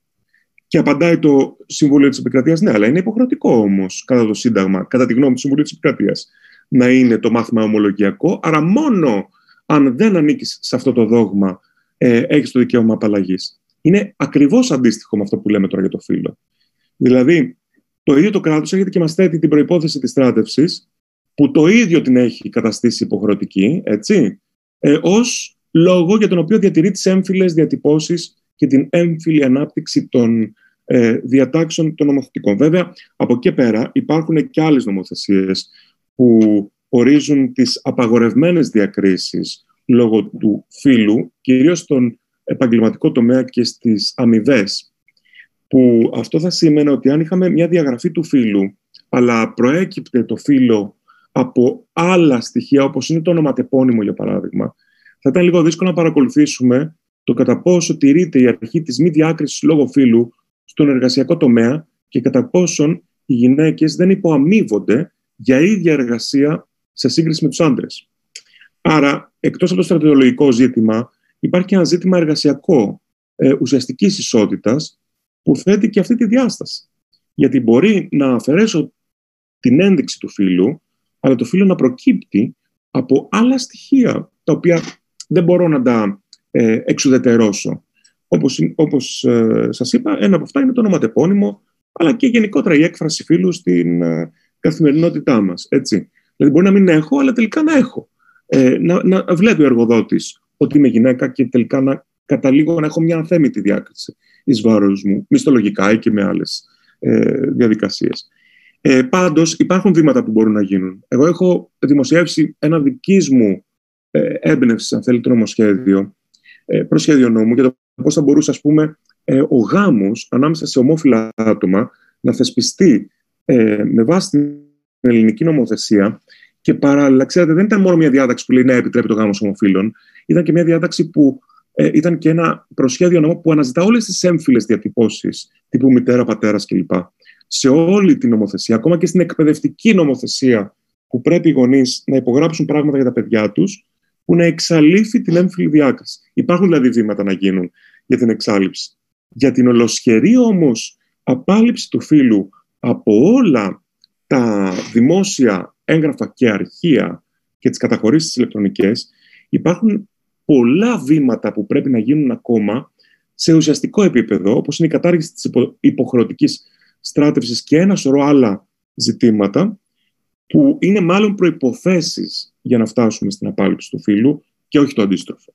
Και απαντάει το Συμβούλιο της Επικρατείας, ναι, αλλά είναι υποχρεωτικό όμως κατά το Σύνταγμα, κατά τη γνώμη του Συμβουλίου της Επικρατείας, να είναι το μάθημα ομολογιακό. Άρα, μόνο αν δεν ανήκεις σε αυτό το δόγμα, ε, έχεις το δικαίωμα απαλλαγής. Είναι ακριβώς αντίστοιχο με αυτό που λέμε τώρα για το φύλλο. Δηλαδή, το ίδιο το κράτος έρχεται και μας θέτει την προπόθεση της στράτευσης, που το ίδιο την έχει καταστήσει υποχρεωτική, έτσι, ε, ως λόγο για τον οποίο διατηρεί τις έμφυλες διατυπώσεις και την έμφυλη ανάπτυξη των ε, διατάξεων των νομοθετικών. Βέβαια, από εκεί πέρα υπάρχουν και άλλες νομοθεσίες που ορίζουν τις απαγορευμένες διακρίσεις λόγω του φύλου, κυρίως στον επαγγελματικό τομέα και στις αμοιβέ. που αυτό θα σήμαινε ότι αν είχαμε μια διαγραφή του φύλου, αλλά προέκυπτε το φύλο από άλλα στοιχεία, όπως είναι το ονοματεπώνυμο για παράδειγμα, θα ήταν λίγο δύσκολο να παρακολουθήσουμε το κατά πόσο τηρείται η αρχή της μη διάκρισης λόγω φύλου στον εργασιακό τομέα και κατά πόσον οι γυναίκες δεν υποαμείβονται για ίδια εργασία σε σύγκριση με τους άντρες. Άρα, εκτός από το στρατιωτικό ζήτημα, υπάρχει και ένα ζήτημα εργασιακό ε, ουσιαστικής ισότητας που θέτει και αυτή τη διάσταση. Γιατί μπορεί να αφαιρέσω την ένδειξη του φύλου, αλλά το φύλο να προκύπτει από άλλα στοιχεία, τα οποία δεν μπορώ να τα ε, εξουδετερώσω. Όπως, όπως ε, σας είπα, ένα από αυτά είναι το ονοματεπώνυμο, αλλά και γενικότερα η έκφραση φίλου στην ε, καθημερινότητά μας. Έτσι. Δηλαδή μπορεί να μην έχω, αλλά τελικά να έχω. Ε, να, να βλέπει ο εργοδότης ότι είμαι γυναίκα και τελικά να καταλήγω να έχω μια αθέμητη διάκριση εις βάρος μου, μισθολογικά ή και με άλλες ε, διαδικασίες. Ε, πάντως υπάρχουν βήματα που μπορούν να γίνουν. Εγώ έχω δημοσιεύσει ένα δικής μου ε, έμπνευση, αν θέλει, το νομοσχέδιο, ε, προσχέδιο νόμου για το πώς θα μπορούσε, ας πούμε, ε, ο γάμος ανάμεσα σε ομόφυλα άτομα να θεσπιστεί ε, με βάση την ελληνική νομοθεσία και παράλληλα, ξέρετε, δεν ήταν μόνο μια διάταξη που λέει ναι, επιτρέπει το γάμος ομοφύλων, ήταν και μια διάταξη που ε, ήταν και ένα προσχέδιο νόμου που αναζητά όλες τις έμφυλες διατυπώσεις, τύπου μητέρα, πατέρας κλπ. Σε όλη την νομοθεσία, ακόμα και στην εκπαιδευτική νομοθεσία, που πρέπει οι γονείς να υπογράψουν πράγματα για τα παιδιά τους, που να εξαλείφει την έμφυλη διάκριση. Υπάρχουν δηλαδή βήματα να γίνουν για την εξάλληψη. Για την ολοσχερή όμως απάλληψη του φύλου από όλα τα δημόσια έγγραφα και αρχεία και τις καταχωρήσεις ηλεκτρονικές, υπάρχουν πολλά βήματα που πρέπει να γίνουν ακόμα σε ουσιαστικό επίπεδο, όπως είναι η κατάργηση της υποχρεωτικής στράτευσης και ένα σωρό άλλα ζητήματα, που είναι μάλλον προϋποθέσεις για να φτάσουμε στην απάλληψη του φύλου και όχι το αντίστροφο.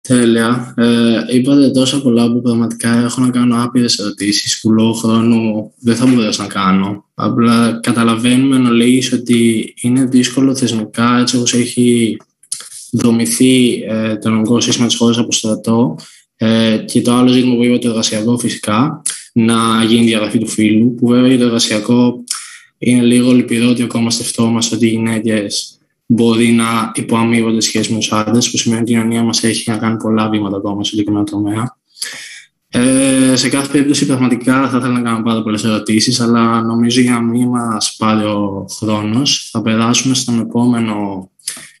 Τέλεια. Ε, είπατε τόσα πολλά που πραγματικά έχω να κάνω άπειρες ερωτήσεις που λόγω χρόνου δεν θα μπορέσω να κάνω. Απλά καταλαβαίνουμε να λέει ότι είναι δύσκολο θεσμικά έτσι όπως έχει δομηθεί ε, το νομικό σύστημα της χώρας από στρατό. Ε, και το άλλο ζήτημα που είπα, το εργασιακό φυσικά, να γίνει διαγραφή του φύλου, που βέβαια για το εργασιακό είναι λίγο λυπηρό ότι ακόμα σκεφτόμαστε ότι οι γυναίκες μπορεί να υποαμείβονται σχέση με τους άντρες, που σημαίνει ότι η κοινωνία μας έχει να κάνει πολλά βήματα ακόμα σε συγκεκριμένο τομέα. Ε, σε κάθε περίπτωση, πραγματικά θα ήθελα να κάνω πάρα πολλές ερωτήσεις, αλλά νομίζω για να μην μας πάρει ο χρόνος, θα περάσουμε στον επόμενο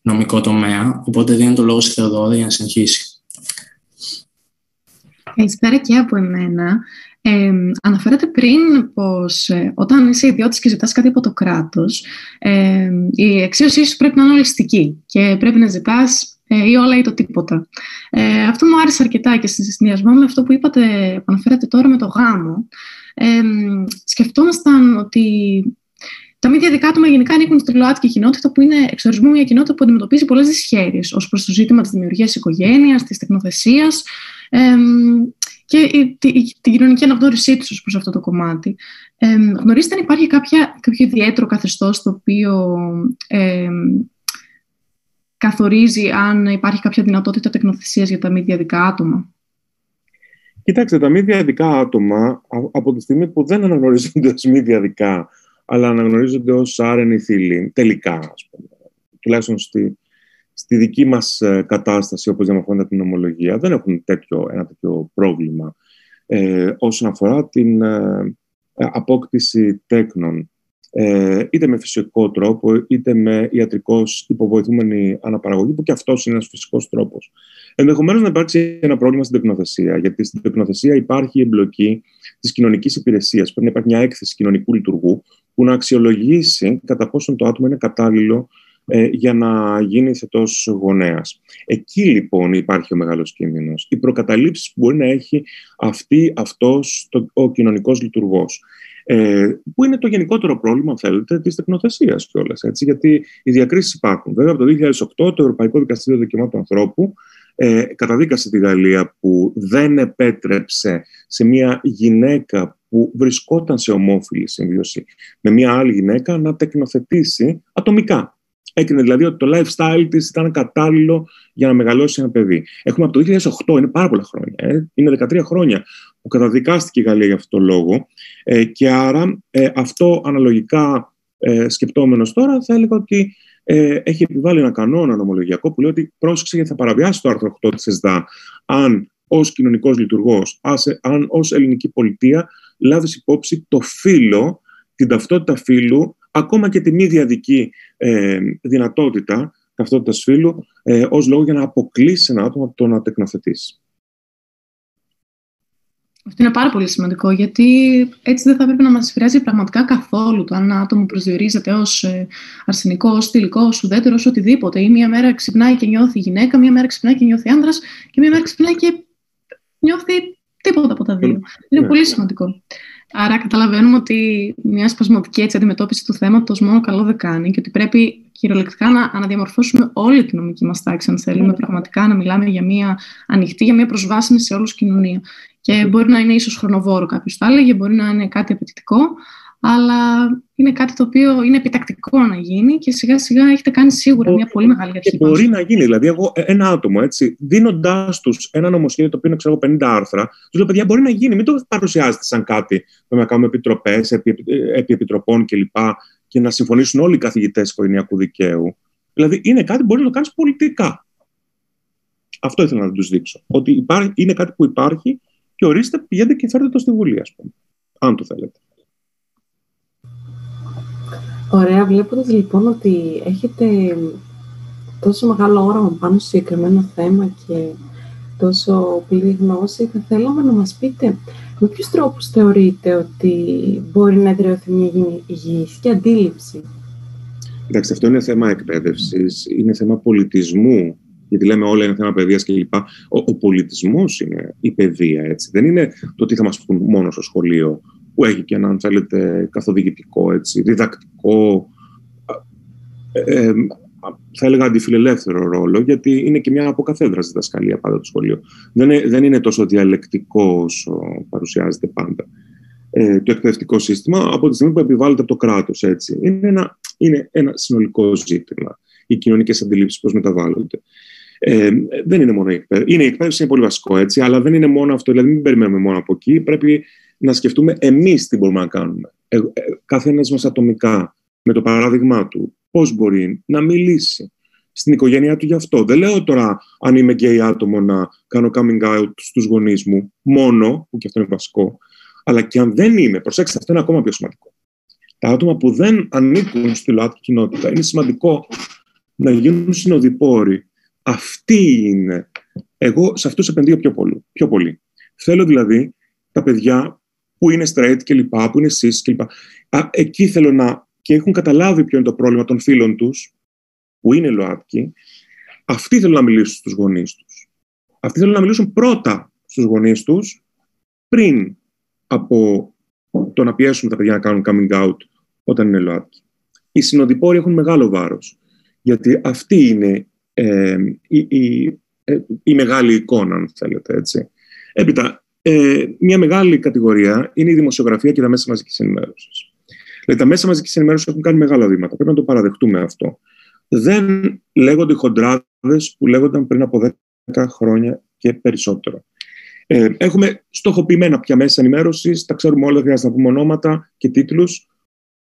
νομικό τομέα. Οπότε δίνω το λόγο στη Θεοδόρη για να συνεχίσει. Καλησπέρα και από εμένα. Ε, αναφέρατε πριν πως ε, όταν είσαι ιδιώτης και ζητάς κάτι από το κράτος, ε, η αξίωσή σου πρέπει να είναι ολιστική και πρέπει να ζητάς ε, ή όλα ή το τίποτα. Ε, αυτό μου άρεσε αρκετά και στη συνδυασμό με αυτό που είπατε, που αναφέρατε τώρα με το γάμο. Ε, σκεφτόμασταν ότι τα μη διαδικά άτομα γενικά ανήκουν στην ΛΟΑΤΚΙ κοινότητα, που είναι εξορισμού μια κοινότητα που αντιμετωπίζει πολλές δυσχέρειες ως προς το ζήτημα της δημιουργίας οικογένειας, της τεχνοθεσίας ε, και την κοινωνική αναγνώρισή τους προς αυτό το κομμάτι. Ε, γνωρίζετε αν υπάρχει κάποια, κάποιο ιδιαίτερο καθεστώς το οποίο ε, καθορίζει αν υπάρχει κάποια δυνατότητα τεκνοθεσίας για τα μη διαδικά άτομα; Κοιτάξτε, τα μη διαδικά άτομα, από τη στιγμή που δεν αναγνωρίζονται ως μη διαδικά, αλλά αναγνωρίζονται ως άρενοι θήλοι, τελικά, ας πούμε, τουλάχιστον στη, στη δική μας ε, κατάσταση, όπως διαμορφώνεται την ομολογία, δεν έχουν τέτοιο, ένα τέτοιο πρόβλημα ε, όσον αφορά την ε, απόκτηση τέκνων ε, είτε με φυσικό τρόπο, είτε με ιατρικώς υποβοηθούμενη αναπαραγωγή, που και αυτός είναι ένας φυσικός τρόπος. Ενδεχομένως να υπάρξει ένα πρόβλημα στην τεκνοθεσία, γιατί στην τεκνοθεσία υπάρχει η εμπλοκή της κοινωνικής υπηρεσίας. Πρέπει να υπάρχει μια έκθεση κοινωνικού λειτουργού που να αξιολογήσει κατά πόσον το άτομο είναι κατάλληλο ε, για να γίνει θετός γονέας. Εκεί λοιπόν υπάρχει ο μεγάλος κίνδυνος. Οι προκαταλήψεις που μπορεί να έχει αυτή, αυτός ο κοινωνικός λειτουργός. Ε, που είναι το γενικότερο πρόβλημα, αν θέλετε, της τεκνοθεσίας κιόλας. Γιατί οι διακρίσεις υπάρχουν. Βέβαια, από το 2008 το Ευρωπαϊκό Δικαστήριο Δικαιωμάτων Ανθρώπου ε, καταδίκασε τη Γαλλία που δεν επέτρεψε σε μια γυναίκα που βρισκόταν σε ομόφυλη συμβίωση με μια άλλη γυναίκα να τεκνοθετήσει ατομικά. Έκρινε δηλαδή ότι το lifestyle της ήταν κατάλληλο για να μεγαλώσει ένα παιδί. Έχουμε από το 2008, είναι πάρα πολλά χρόνια. Ε, είναι 13 χρόνια που καταδικάστηκε η Γαλλία για αυτό το λόγο. Ε, και άρα ε, αυτό αναλογικά ε, σκεπτόμενος τώρα θα έλεγα ότι ε, έχει επιβάλει ένα κανόνα νομολογιακό που λέει ότι πρόσεξε γιατί θα παραβιάσει το άρθρο 8 της ΕΣΔΑ αν ως κοινωνικός λειτουργός, αν ως ελληνική πολιτεία λάβεις υπόψη το φύλλο, την ταυτότητα φύλου, ακόμα και τη μη διαδική ε, δυνατότητα ταυτότητας φύλου ε, ως λόγο για να αποκλείσει ένα άτομο από το να τεκνοθετήσει. Αυτό είναι πάρα πολύ σημαντικό, γιατί έτσι δεν θα πρέπει να μας επηρεάζει πραγματικά καθόλου το αν ένα άτομο προσδιορίζεται ως ε, αρσενικό, ως θηλυκό, ως ουδέτερο, ως οτιδήποτε. Ή μία μέρα ξυπνάει και νιώθει γυναίκα, μία μέρα ξυπνάει και νιώθει άντρα, και μία μέρα ξυπνάει και νιώθει τίποτα από τα δύο. Είναι ναι. πολύ σημαντικό. Άρα καταλαβαίνουμε ότι μια σπασμωδική έτσι, αντιμετώπιση του θέματος μόνο καλό δεν κάνει και ότι πρέπει κυριολεκτικά να αναδιαμορφώσουμε όλη την νομική μας τάξη αν θέλουμε ναι. πραγματικά να μιλάμε για μια ανοιχτή, για μια προσβάσιμη σε όλους κοινωνία. Και μπορεί να είναι ίσως χρονοβόρο κάποιος θα έλεγε, μπορεί να είναι κάτι απαιτητικό, αλλά είναι κάτι το οποίο είναι επιτακτικό να γίνει και σιγά σιγά έχετε κάνει σίγουρα μια πολύ μεγάλη αρχή. Και μπορεί να γίνει. Δηλαδή, εγώ ε, ένα άτομο, έτσι, δίνοντάς τους ένα νομοσχέδιο το οποίο είναι ξέρω, 50 άρθρα, του λέω: Παιδιά, μπορεί να γίνει. Μην το παρουσιάζετε σαν κάτι που να κάνουμε επιτροπές, επί, επί επιτροπών κλπ. Και να συμφωνήσουν όλοι οι καθηγητές οικογενειακού δικαίου. Δηλαδή, είναι κάτι που μπορεί να το κάνεις πολιτικά. Αυτό ήθελα να τους δείξω. Ότι υπάρχει, είναι κάτι που υπάρχει και ορίστε, πηγαίνετε και φέρετε το στη Βουλή, ας πούμε. Αν το θέλετε. Ωραία, βλέποντας λοιπόν ότι έχετε τόσο μεγάλο όραμα πάνω στο συγκεκριμένο θέμα και τόσο πλήρη γνώση, θα θέλαμε να μας πείτε με ποιους τρόπους θεωρείτε ότι μπορεί να εδραιωθεί μια υγιής αντίληψη; Εντάξει, αυτό είναι θέμα εκπαίδευσης, είναι θέμα πολιτισμού, γιατί λέμε όλα είναι θέμα παιδείας κλπ. Ο, ο πολιτισμός είναι η παιδεία, έτσι. Δεν είναι το τι θα μας πούν μόνο στο σχολείο που έχει και ένα, αν θέλετε, καθοδηγητικό, έτσι, διδακτικό, ε, ε, θα έλεγα αντιφιλελεύθερο ρόλο, γιατί είναι και μια αποκαθέδρα διδασκαλία πάντα το σχολείο. Δεν είναι, δεν είναι τόσο διαλεκτικό όσο παρουσιάζεται πάντα. Ε, το εκπαιδευτικό σύστημα από τη στιγμή που επιβάλλεται από το κράτος, έτσι. Είναι ένα, είναι ένα συνολικό ζήτημα. Οι κοινωνικές αντιλήψεις πώς μεταβάλλονται. Ε, δεν είναι μόνο η εκπαίδευση. Είναι η εκπαίδευση, είναι πολύ βασικό έτσι, αλλά δεν είναι μόνο αυτό. Δηλαδή, μην περιμένουμε μόνο από εκεί. Πρέπει να σκεφτούμε εμείς τι μπορούμε να κάνουμε. ε, ε, καθένας μας ατομικά, με το παράδειγμά του, πώς μπορεί να μιλήσει στην οικογένειά του γι' αυτό. Δεν λέω τώρα αν είμαι γκέι άτομο να κάνω coming out στους γονείς μου, μόνο, που και αυτό είναι βασικό, αλλά και αν δεν είμαι, προσέξτε, αυτό είναι ακόμα πιο σημαντικό. Τα άτομα που δεν ανήκουν στη ΛΟΑΤΚΙ κοινότητα, είναι σημαντικό να γίνουν συνοδοιπόροι. Αυτή είναι. Εγώ σε αυτούς επενδύω πιο πολύ. Πιο πολύ. Θέλω δηλαδή τα παιδιά που είναι straight και λοιπά, που είναι cis και λοιπά. εκεί θέλω να... και έχουν καταλάβει ποιο είναι το πρόβλημα των φίλων τους, που είναι ΛΟΑΤΚΙ, αυτοί θέλουν να μιλήσουν στους γονείς τους. Αυτοί θέλουν να μιλήσουν πρώτα στους γονείς τους, πριν από το να πιέσουν τα παιδιά να κάνουν coming out όταν είναι ΛΟΑΤΚΙ. Οι συνοδοιπόροι έχουν μεγάλο βάρος, γιατί αυτή είναι ε, η, η, ε, η, μεγάλη εικόνα, αν θέλετε, έτσι. Έπειτα, ε, μια μεγάλη κατηγορία είναι η δημοσιογραφία και τα μέσα μαζικής ενημέρωσης. Δηλαδή, τα μέσα μαζικής ενημέρωσης έχουν κάνει μεγάλα βήματα. Πρέπει να το παραδεχτούμε αυτό δεν λέγονται οι χοντράδες που λέγονταν πριν από 10 χρόνια και περισσότερο. Ε, έχουμε στοχοποιημένα πια μέσα ενημέρωσης, τα ξέρουμε όλα, χρειάζεται να πούμε ονόματα και τίτλους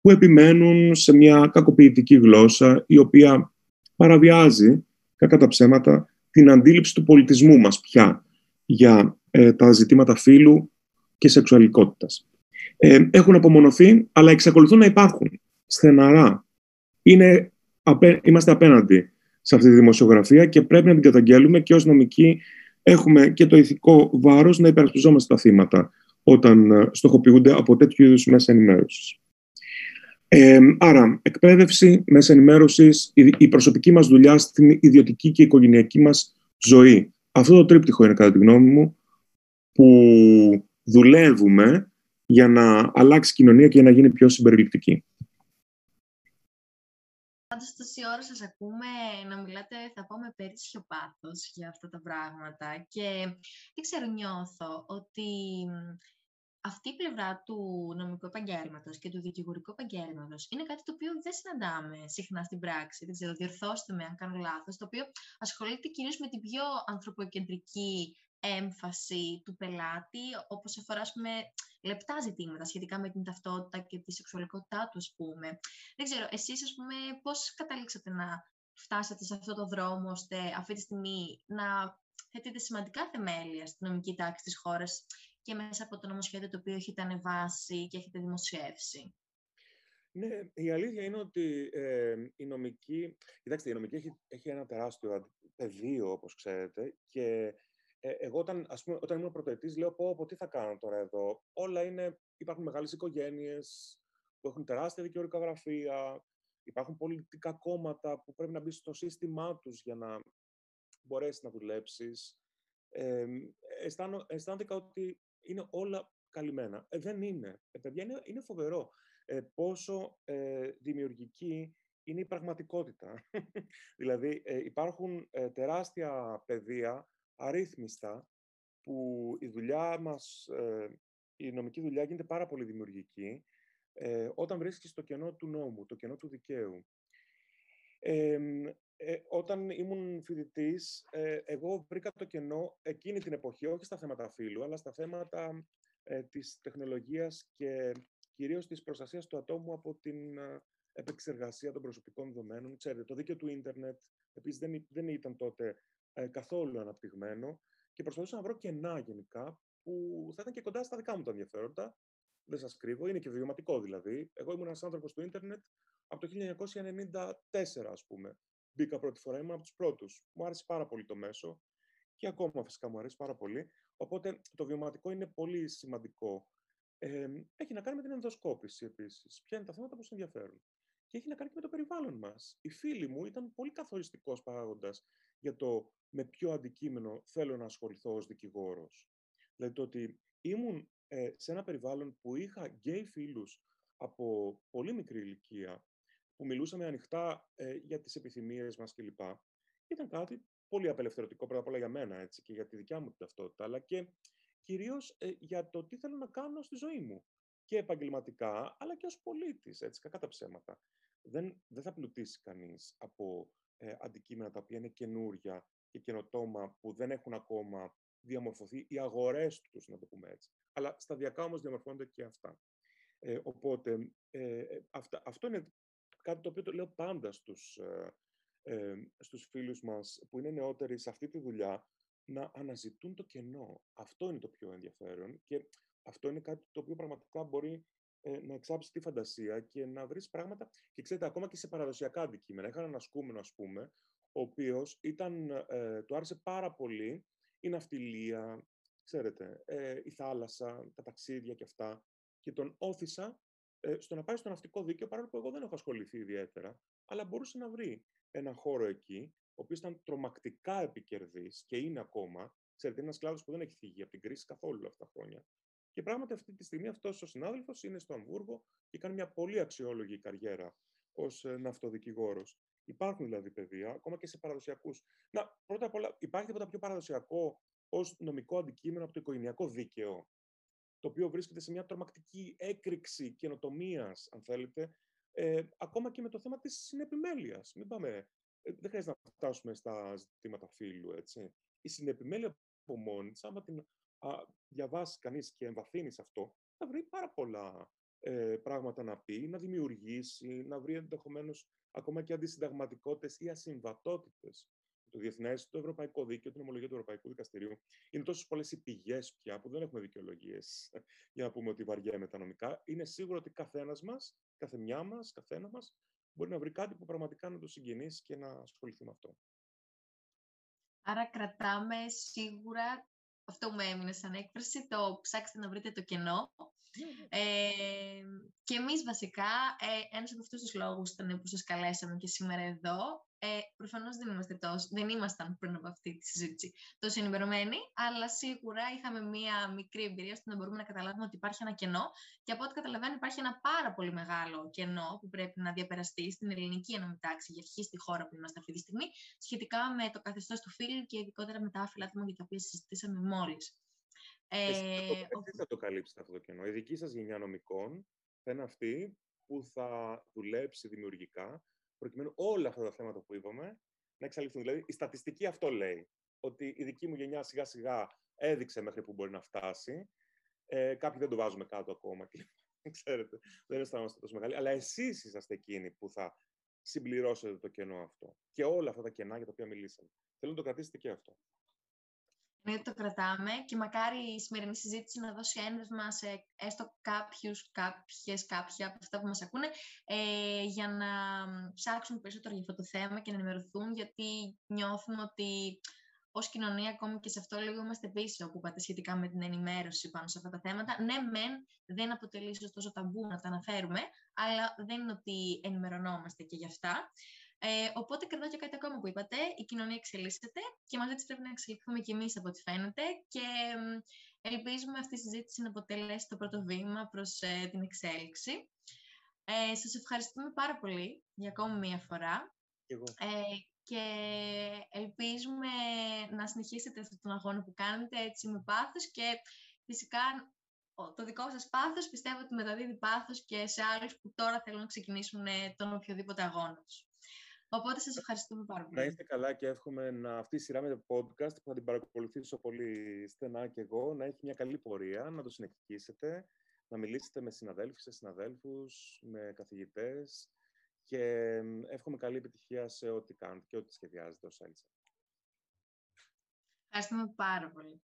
που επιμένουν σε μια κακοποιητική γλώσσα η οποία παραβιάζει, κακά τα ψέματα, την αντίληψη του πολιτισμού μας πια για ε, τα ζητήματα φύλου και σεξουαλικότητας. Ε, έχουν απομονωθεί, αλλά εξακολουθούν να υπάρχουν στεναρά. Είναι είμαστε απέναντι σε αυτή τη δημοσιογραφία και πρέπει να την καταγγέλουμε και ως νομικοί έχουμε και το ηθικό βάρος να υπερασπιζόμαστε τα θύματα όταν ε, στοχοποιούνται από τέτοιου είδους μέσα ενημέρωσης. Ε, άρα, εκπαίδευση, μέσα ενημέρωσης, η προσωπική μας δουλειά στην ιδιωτική και οικογενειακή μας ζωή. Αυτό το τρίπτυχο είναι κατά τη γνώμη μου που δουλεύουμε για να αλλάξει η κοινωνία και για να γίνει πιο συμπεριληπτική. Πάντως τόση ώρα σας ακούμε να μιλάτε, θα πω με περίσσιο πάθος για αυτά τα πράγματα και δεν ξέρω, νιώθω ότι αυτή η πλευρά του νομικού επαγγέλματος και του δικηγορικού επαγγέλματος είναι κάτι το οποίο δεν συναντάμε συχνά στην πράξη. Δεν ξέρω, διορθώστε με αν κάνω λάθος. Το οποίο ασχολείται κυρίως με την πιο ανθρωποκεντρική έμφαση του πελάτη, όπως αφορά πούμε, λεπτά ζητήματα σχετικά με την ταυτότητα και τη σεξουαλικότητά του, ας πούμε. Δεν ξέρω, εσείς, ας πούμε, πώς καταλήξατε να φτάσατε σε αυτό το δρόμο, ώστε αυτή τη στιγμή να θέτετε σημαντικά θεμέλια στην νομική τάξη της χώρας και μέσα από το νομοσχέδιο το οποίο έχετε ανεβάσει και έχετε δημοσιεύσει; Ναι, η αλήθεια είναι ότι ε, η νομική... Κοιτάξτε, η νομική έχει, έχει ένα τεράστιο πεδίο, όπως ξέρετε, και ε, εγώ όταν, ας πούμε, όταν ήμουν πρωτοετής λέω πω, πω τι θα κάνω τώρα εδώ; Όλα είναι, υπάρχουν μεγάλες οικογένειες που έχουν τεράστια δικαιωρικά γραφεία, υπάρχουν πολιτικά κόμματα που πρέπει να μπει στο σύστημά τους για να μπορέσεις να δουλέψεις. Ε, αισθάνομαι ότι είναι όλα καλυμμένα. Ε, δεν είναι. Ε, παιδιά, είναι, είναι φοβερό ε, πόσο ε, δημιουργική είναι η πραγματικότητα. δηλαδή, ε, υπάρχουν τεράστια πεδία αρρύθμιστα που η δουλειά μας, ε, η νομική δουλειά γίνεται πάρα πολύ δημιουργική ε, όταν βρίσκεις το κενό του νόμου, το κενό του δικαίου. Ε, όταν ήμουν φοιτητής, εγώ βρήκα το κενό εκείνη την εποχή, όχι στα θέματα φύλου, αλλά στα θέματα της τεχνολογίας και κυρίως της προστασίας του ατόμου από την επεξεργασία των προσωπικών δεδομένων. Ξέρετε, το δίκαιο του ίντερνετ επίσης δεν, δεν ήταν τότε ε, καθόλου αναπτυγμένο και προσπαθούσα να βρω κενά γενικά που θα ήταν και κοντά στα δικά μου τα ενδιαφέροντα. Δεν σας κρύβω, είναι και βιωματικό δηλαδή. Εγώ ήμουν ένας άνθρωπος του ίντερνετ από το 1994, ας πούμε. Μπήκα πρώτη φορά, ήμουν από τους πρώτους. Μου άρεσε πάρα πολύ το μέσο και ακόμα φυσικά μου αρέσει πάρα πολύ. Οπότε το βιωματικό είναι πολύ σημαντικό. Ε, έχει να κάνει με την ενδοσκόπηση επίσης. Ποια είναι τα θέματα που σα ενδιαφέρουν. Και έχει να κάνει και με το περιβάλλον μας. Οι φίλοι μου ήταν πολύ καθοριστικός παράγοντας για το με ποιο αντικείμενο θέλω να ασχοληθώ ως δικηγόρος. Δηλαδή το ότι ήμουν ε, σε ένα περιβάλλον που είχα γκέι φίλους από πολύ μικρή ηλικία, που μιλούσαμε ανοιχτά ε, για τις επιθυμίες μας κλπ. Ήταν κάτι πολύ απελευθερωτικό πρώτα απ' όλα για μένα έτσι, και για τη δικιά μου ταυτότητα, αλλά και κυρίως ε, για το τι θέλω να κάνω στη ζωή μου. Και επαγγελματικά, αλλά και ως πολίτης, έτσι, κακά τα ψέματα. Δεν, δεν θα πλουτίσει κανείς από ε, αντικείμενα τα οποία είναι καινούρια και καινοτόμα που δεν έχουν ακόμα διαμορφωθεί οι αγορές τους, να το πούμε έτσι. Αλλά σταδιακά όμως διαμορφώνονται και αυτά. Ε, οπότε, ε, αυτά, αυτό είναι κάτι το οποίο το λέω πάντα στους, ε, στους φίλους μας που είναι νεότεροι σε αυτή τη δουλειά, να αναζητούν το κενό. Αυτό είναι το πιο ενδιαφέρον και αυτό είναι κάτι το οποίο πραγματικά μπορεί ε, να εξάψεις τη φαντασία και να βρεις πράγματα. Και ξέρετε, ακόμα και σε παραδοσιακά αντικείμενα. Είχα έναν ασκούμενο, ας πούμε, ο οποίος ε, του άρεσε πάρα πολύ η ναυτιλία, ξέρετε, ε, η θάλασσα, τα ταξίδια και αυτά. Και τον όθησα ε, στο να πάει στο ναυτικό δίκαιο, παρόλο που εγώ δεν έχω ασχοληθεί ιδιαίτερα, αλλά μπορούσε να βρει ένα χώρο εκεί, ο οποίος ήταν τρομακτικά επικερδής και είναι ακόμα. Ξέρετε, είναι ένας κλάδος που δεν έχει φύγει από την κρίση καθόλου αυτά τα χρόνια. Και πράγματι αυτή τη στιγμή αυτός ο συνάδελφος είναι στο Αμβούργο και κάνει μια πολύ αξιόλογη καριέρα ως ε, ναυτοδικηγόρος. Υπάρχουν δηλαδή παιδεία, ακόμα και σε παραδοσιακούς. Να, πρώτα απ' όλα, υπάρχει τίποτα πιο παραδοσιακό ως νομικό αντικείμενο από το οικογενειακό δίκαιο, το οποίο βρίσκεται σε μια τρομακτική έκρηξη καινοτομίας, αν θέλετε, ε, ακόμα και με το θέμα της συνεπιμέλειας. Μην πάμε. Ε, δεν χρειάζεται να φτάσουμε στα ζητήματα φύλου, έτσι. Η συνεπιμέλεια από μόνη της, άμα την α, διαβάσεις κανείς και εμβαθύνεις σε αυτό, θα βρει πάρα πολλά ε, πράγματα να πει, να δημιουργήσει, να βρει ενδεχομένως ακόμα και αντισυνταγματικότητες ή ασυμβατότητες. Το διεθνές, το ευρωπαϊκό δίκαιο, την ομολογία του Ευρωπαϊκού Δικαστηρίου. Είναι τόσες πολλές οι πηγές πια που δεν έχουμε δικαιολογίες για να πούμε ότι βαριέμαι τα νομικά. Είναι σίγουρο ότι καθένας μας, κάθε μια μας, καθένα μας, μπορεί να βρει κάτι που πραγματικά να το συγκινήσει και να ασχοληθεί με αυτό. Άρα κρατάμε σίγουρα αυτό μου έμεινε σαν έκφραση, το ψάξτε να βρείτε το κενό. Ε, και εμείς βασικά, ε, ένας από αυτούς τους λόγους ήταν που σας καλέσαμε και σήμερα εδώ, ε, Προφανώς δεν, είμαστε τόσο, δεν ήμασταν πριν από αυτή τη συζήτηση τόσο ενημερωμένοι, αλλά σίγουρα είχαμε μία μικρή εμπειρία ώστε να μπορούμε να καταλάβουμε ότι υπάρχει ένα κενό. Και από ό,τι καταλαβαίνω, υπάρχει ένα πάρα πολύ μεγάλο κενό που πρέπει να διαπεραστεί στην ελληνική ενόμη τάξη για αρχή στη χώρα που είμαστε αυτή τη στιγμή, σχετικά με το καθεστώς του φίλου και ειδικότερα με τα άφυλα άτομα για τα οποία συζητήσαμε μόλις. Ε, Εσείς θα το καλύψετε αυτό το κενό. Η δική σας γενιά νομικών θα είναι αυτή που θα δουλέψει δημιουργικά προκειμένου όλα αυτά τα θέματα που είπαμε να εξαλειφθούν. Δηλαδή, η στατιστική αυτό λέει. Ότι η δική μου γενιά σιγά σιγά έδειξε μέχρι που μπορεί να φτάσει. Ε, κάποιοι δεν το βάζουμε κάτω ακόμα. Ξέρετε, δεν αισθανόμαστε τόσο μεγάλοι. Αλλά εσείς είσαστε εκείνοι που θα συμπληρώσετε το κενό αυτό. Και όλα αυτά τα κενά για τα οποία μιλήσαμε. Θέλω να το κρατήσετε και αυτό. Ναι, το κρατάμε και μακάρι η σημερινή συζήτηση να δώσει ένδεσμα σε έστω κάποιους, κάποιες, κάποια από αυτά που μας ακούνε ε, για να ψάξουν περισσότερο για αυτό το θέμα και να ενημερωθούν γιατί νιώθουμε ότι ως κοινωνία, ακόμη και σε αυτό λίγο είμαστε πίσω, που είπατε σχετικά με την ενημέρωση πάνω σε αυτά τα θέματα. Ναι, μεν δεν αποτελεί τόσο ταμπού να τα αναφέρουμε, αλλά δεν είναι ότι ενημερωνόμαστε και γι' αυτά. Ε, οπότε κρατάω και κάτι ακόμα που είπατε. Η κοινωνία εξελίσσεται και μαζί τη πρέπει να εξελιχθούμε κι εμείς από ό,τι φαίνεται. Και ελπίζουμε αυτή η συζήτηση να αποτελέσει το πρώτο βήμα προς ε, την εξέλιξη. Ε, σας ευχαριστούμε πάρα πολύ για ακόμη μία φορά. Εγώ. Ε, και ελπίζουμε να συνεχίσετε αυτόν τον αγώνα που κάνετε έτσι με πάθος και φυσικά το δικό σας πάθος πιστεύω ότι μεταδίδει πάθος και σε άλλους που τώρα θέλουν να ξεκινήσουν τον οποιοδήποτε αγώνα τους. Οπότε σας ευχαριστούμε πάρα πολύ. Να είστε καλά και εύχομαι να αυτή η σειρά με το podcast που θα την παρακολουθήσω πολύ στενά και εγώ να έχει μια καλή πορεία, να το συνεχίσετε, να μιλήσετε με συναδέλφους, σε συναδέλφους, με καθηγητές και εύχομαι καλή επιτυχία σε ό,τι κάνετε και ό,τι σχεδιάζετε ως Έλισσα. Ευχαριστούμε πάρα πολύ.